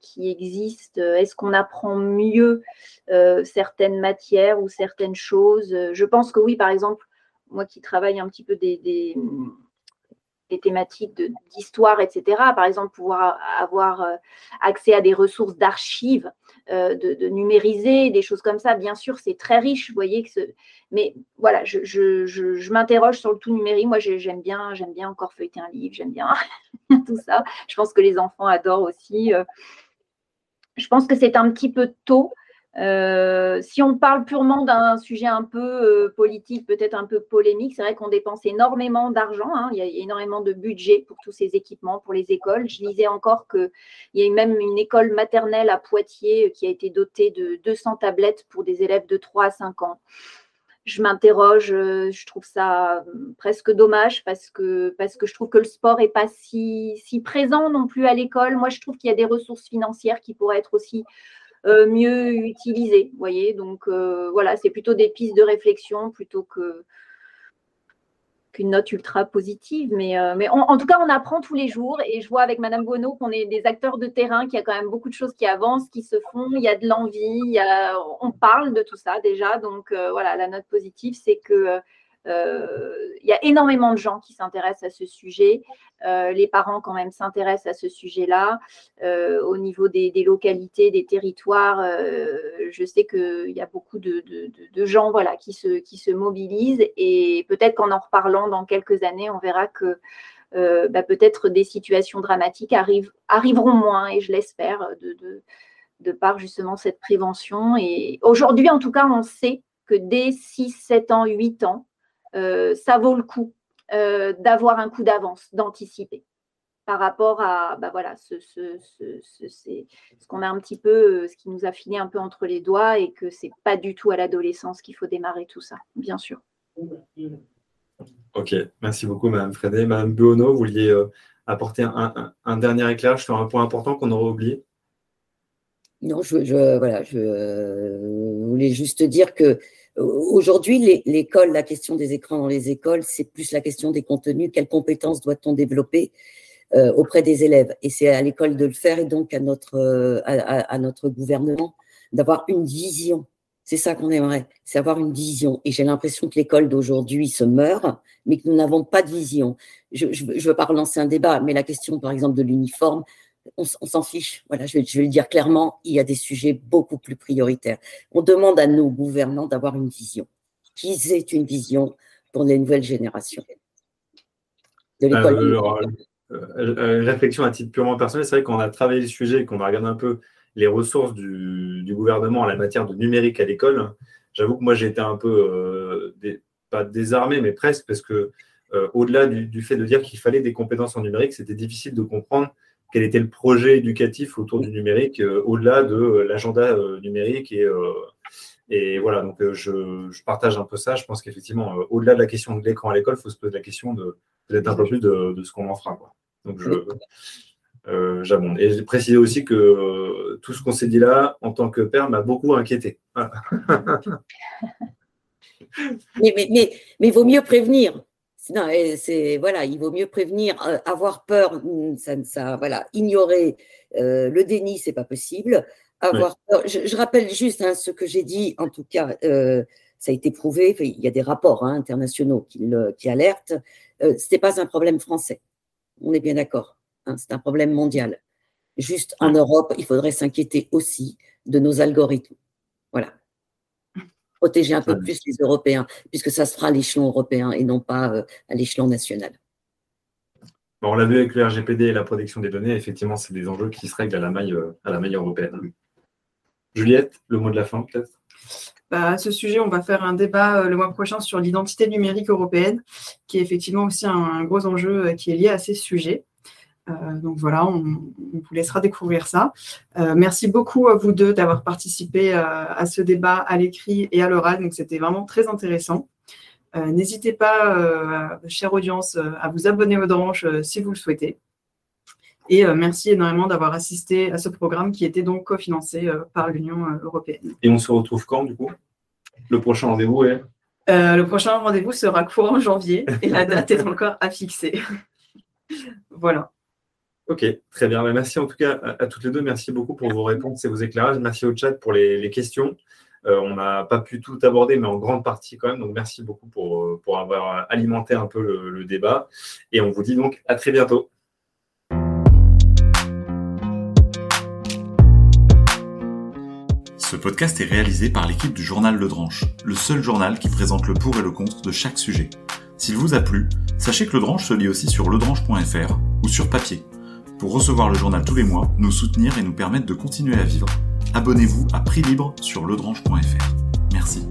qui existent. Est-ce qu'on apprend mieux euh, certaines matières ou certaines choses? Je pense que oui, par exemple, moi qui travaille un petit peu des, des, thématiques d'histoire, etc., par exemple, pouvoir avoir euh, accès à des ressources d'archives euh, de, numériser, des choses comme ça. Bien sûr, c'est très riche, vous voyez. Mais voilà, je, m'interroge sur le tout numérique. Moi, j'aime bien, j'aime bien encore feuilleter un livre, j'aime bien tout ça. Je pense que les enfants adorent aussi. Euh. Je pense que c'est un petit peu tôt euh, si on parle purement d'un sujet un peu euh, politique, peut-être un peu polémique, c'est vrai qu'on dépense énormément d'argent. Hein. il y a énormément de budget pour tous ces équipements, pour les écoles. Je lisais encore qu'il y a même une école maternelle à Poitiers qui a été dotée de 200 tablettes pour des élèves de 3 à 5 ans. Je m'interroge, euh, je trouve ça presque dommage parce que, parce que je trouve que le sport n'est pas si, si présent non plus à l'école. Moi, je trouve qu'il y a des ressources financières qui pourraient être aussi euh, mieux utilisé, Vous voyez, donc euh, voilà, c'est plutôt des pistes de réflexion plutôt qu'une note ultra positive. Mais, euh, en tout cas, on apprend tous les jours et je vois avec Madame Bonneau qu'on est des acteurs de terrain, qu'il y a quand même beaucoup de choses qui avancent, qui se font, il y a de l'envie, on parle de tout ça déjà. Donc voilà, la note positive, c'est que il y a énormément de gens qui s'intéressent à ce sujet. Euh, les parents, quand même, s'intéressent à ce sujet-là. Euh, au niveau des, localités, des territoires, je sais qu'il y a beaucoup de, gens voilà, qui, se, qui se mobilisent. Et peut-être qu'en en reparlant dans quelques années, on verra que bah, peut-être des situations dramatiques arriveront moins, et je l'espère, de, par justement cette prévention. Et aujourd'hui, en tout cas, on sait que dès 6, 7 ans, 8 ans, euh, ça vaut le coup euh, d'avoir un coup d'avance, d'anticiper par rapport à bah voilà, ce, ce, ce, ce qu'on a un petit peu, euh, ce qui nous a filé un peu entre les doigts et que c'est pas du tout à l'adolescence qu'il faut démarrer tout ça, bien sûr. Ok, merci beaucoup, Madame Frédé. Madame Buono, vous vouliez apporter un, un, dernier éclairage sur un point important qu'on aurait oublié? Non, je, je, voilà, je voulais juste dire que Aujourd'hui, l'école, la question des écrans dans les écoles, c'est plus la question des contenus. Quelles compétences doit-on développer euh, auprès des élèves? Et c'est à l'école de le faire et donc à notre, euh, à, notre gouvernement d'avoir une vision. C'est ça qu'on aimerait, c'est avoir une vision. Et j'ai l'impression que l'école d'aujourd'hui se meurt, mais que nous n'avons pas de vision. Je ne veux pas relancer un débat, mais la question, par exemple, de l'uniforme, on, s'en fiche. Voilà, je vais, le dire clairement, il y a des sujets beaucoup plus prioritaires. On demande à nos gouvernants d'avoir une vision, qu'ils aient une vision pour les nouvelles générations. De l'école. Euh, euh, une réflexion à titre purement personnel, c'est vrai qu'on a travaillé le sujet et qu'on a regardé un peu les ressources du, gouvernement en la matière de numérique à l'école. J'avoue que moi j'ai été un peu, euh, pas désarmé, mais presque, parce que au-delà du, fait de dire qu'il fallait des compétences en numérique, c'était difficile de comprendre quel était le projet éducatif autour du numérique, au-delà de l'agenda numérique. Et, voilà, donc je, partage un peu ça. Je pense qu'effectivement, au-delà de la question de l'écran à l'école, il faut se poser la question de un peu plus de, ce qu'on en fera. Donc euh, j'abonde. Et j'ai précisé aussi que euh, tout ce qu'on s'est dit là, en tant que père, m'a beaucoup inquiété. mais, mais, mais, vaut mieux prévenir. Non, c'est voilà, il vaut mieux prévenir. Euh, avoir peur, hmm, ça, ça voilà, ignorer le déni, c'est pas possible. Avoir peur. Je, rappelle juste hein, ce que j'ai dit. En tout cas, ça a été prouvé. il y a des rapports hein, internationaux qui, qui alertent. Ce n'est pas un problème français. On est bien d'accord. Hein, c'est un problème mondial. Juste en Europe, il faudrait s'inquiéter aussi de nos algorithmes. Voilà. Protéger un peu plus les Européens, puisque ça sera à l'échelon européen et non pas euh, à l'échelon national. on l'a vu avec le RGPD et la protection des données, effectivement, c'est des enjeux qui se règlent à la maille, euh, à la maille européenne. Juliette, le mot de la fin peut-être? Bah, à ce sujet, on va faire un débat euh, le mois prochain sur l'identité numérique européenne, qui est effectivement aussi un gros enjeu qui est lié à ces sujets. Euh, donc voilà, on, vous laissera découvrir ça. Euh, merci beaucoup à vous deux d'avoir participé euh, à ce débat à l'écrit et à l'oral. Donc c'était vraiment très intéressant. N'hésitez pas, chère audience, à vous abonner aux Dranches si vous le souhaitez. Et merci énormément d'avoir assisté à ce programme qui était donc cofinancé par l'Union européenne. Et on se retrouve quand, du coup? Le prochain rendez-vous est? Le prochain rendez-vous sera courant janvier et la date est encore à fixer. voilà. Ok, très bien. Merci en tout cas à, toutes les deux. Merci beaucoup pour vos réponses et vos éclairages. Merci au chat pour les, questions. Euh, on n'a pas pu tout aborder, mais en grande partie quand même. Donc merci beaucoup pour, euh, pour avoir alimenté un peu le, débat. Et on vous dit donc à très bientôt. Ce podcast est réalisé par l'équipe du journal Le Dranche, le seul journal qui présente le pour et le contre de chaque sujet. S'il vous a plu, sachez que Le Dranche se lit aussi sur ledranche.fr ou sur papier. Pour recevoir le journal tous les mois, nous soutenir et nous permettre de continuer à vivre, abonnez-vous à prix libre sur ledrange.fr. Merci.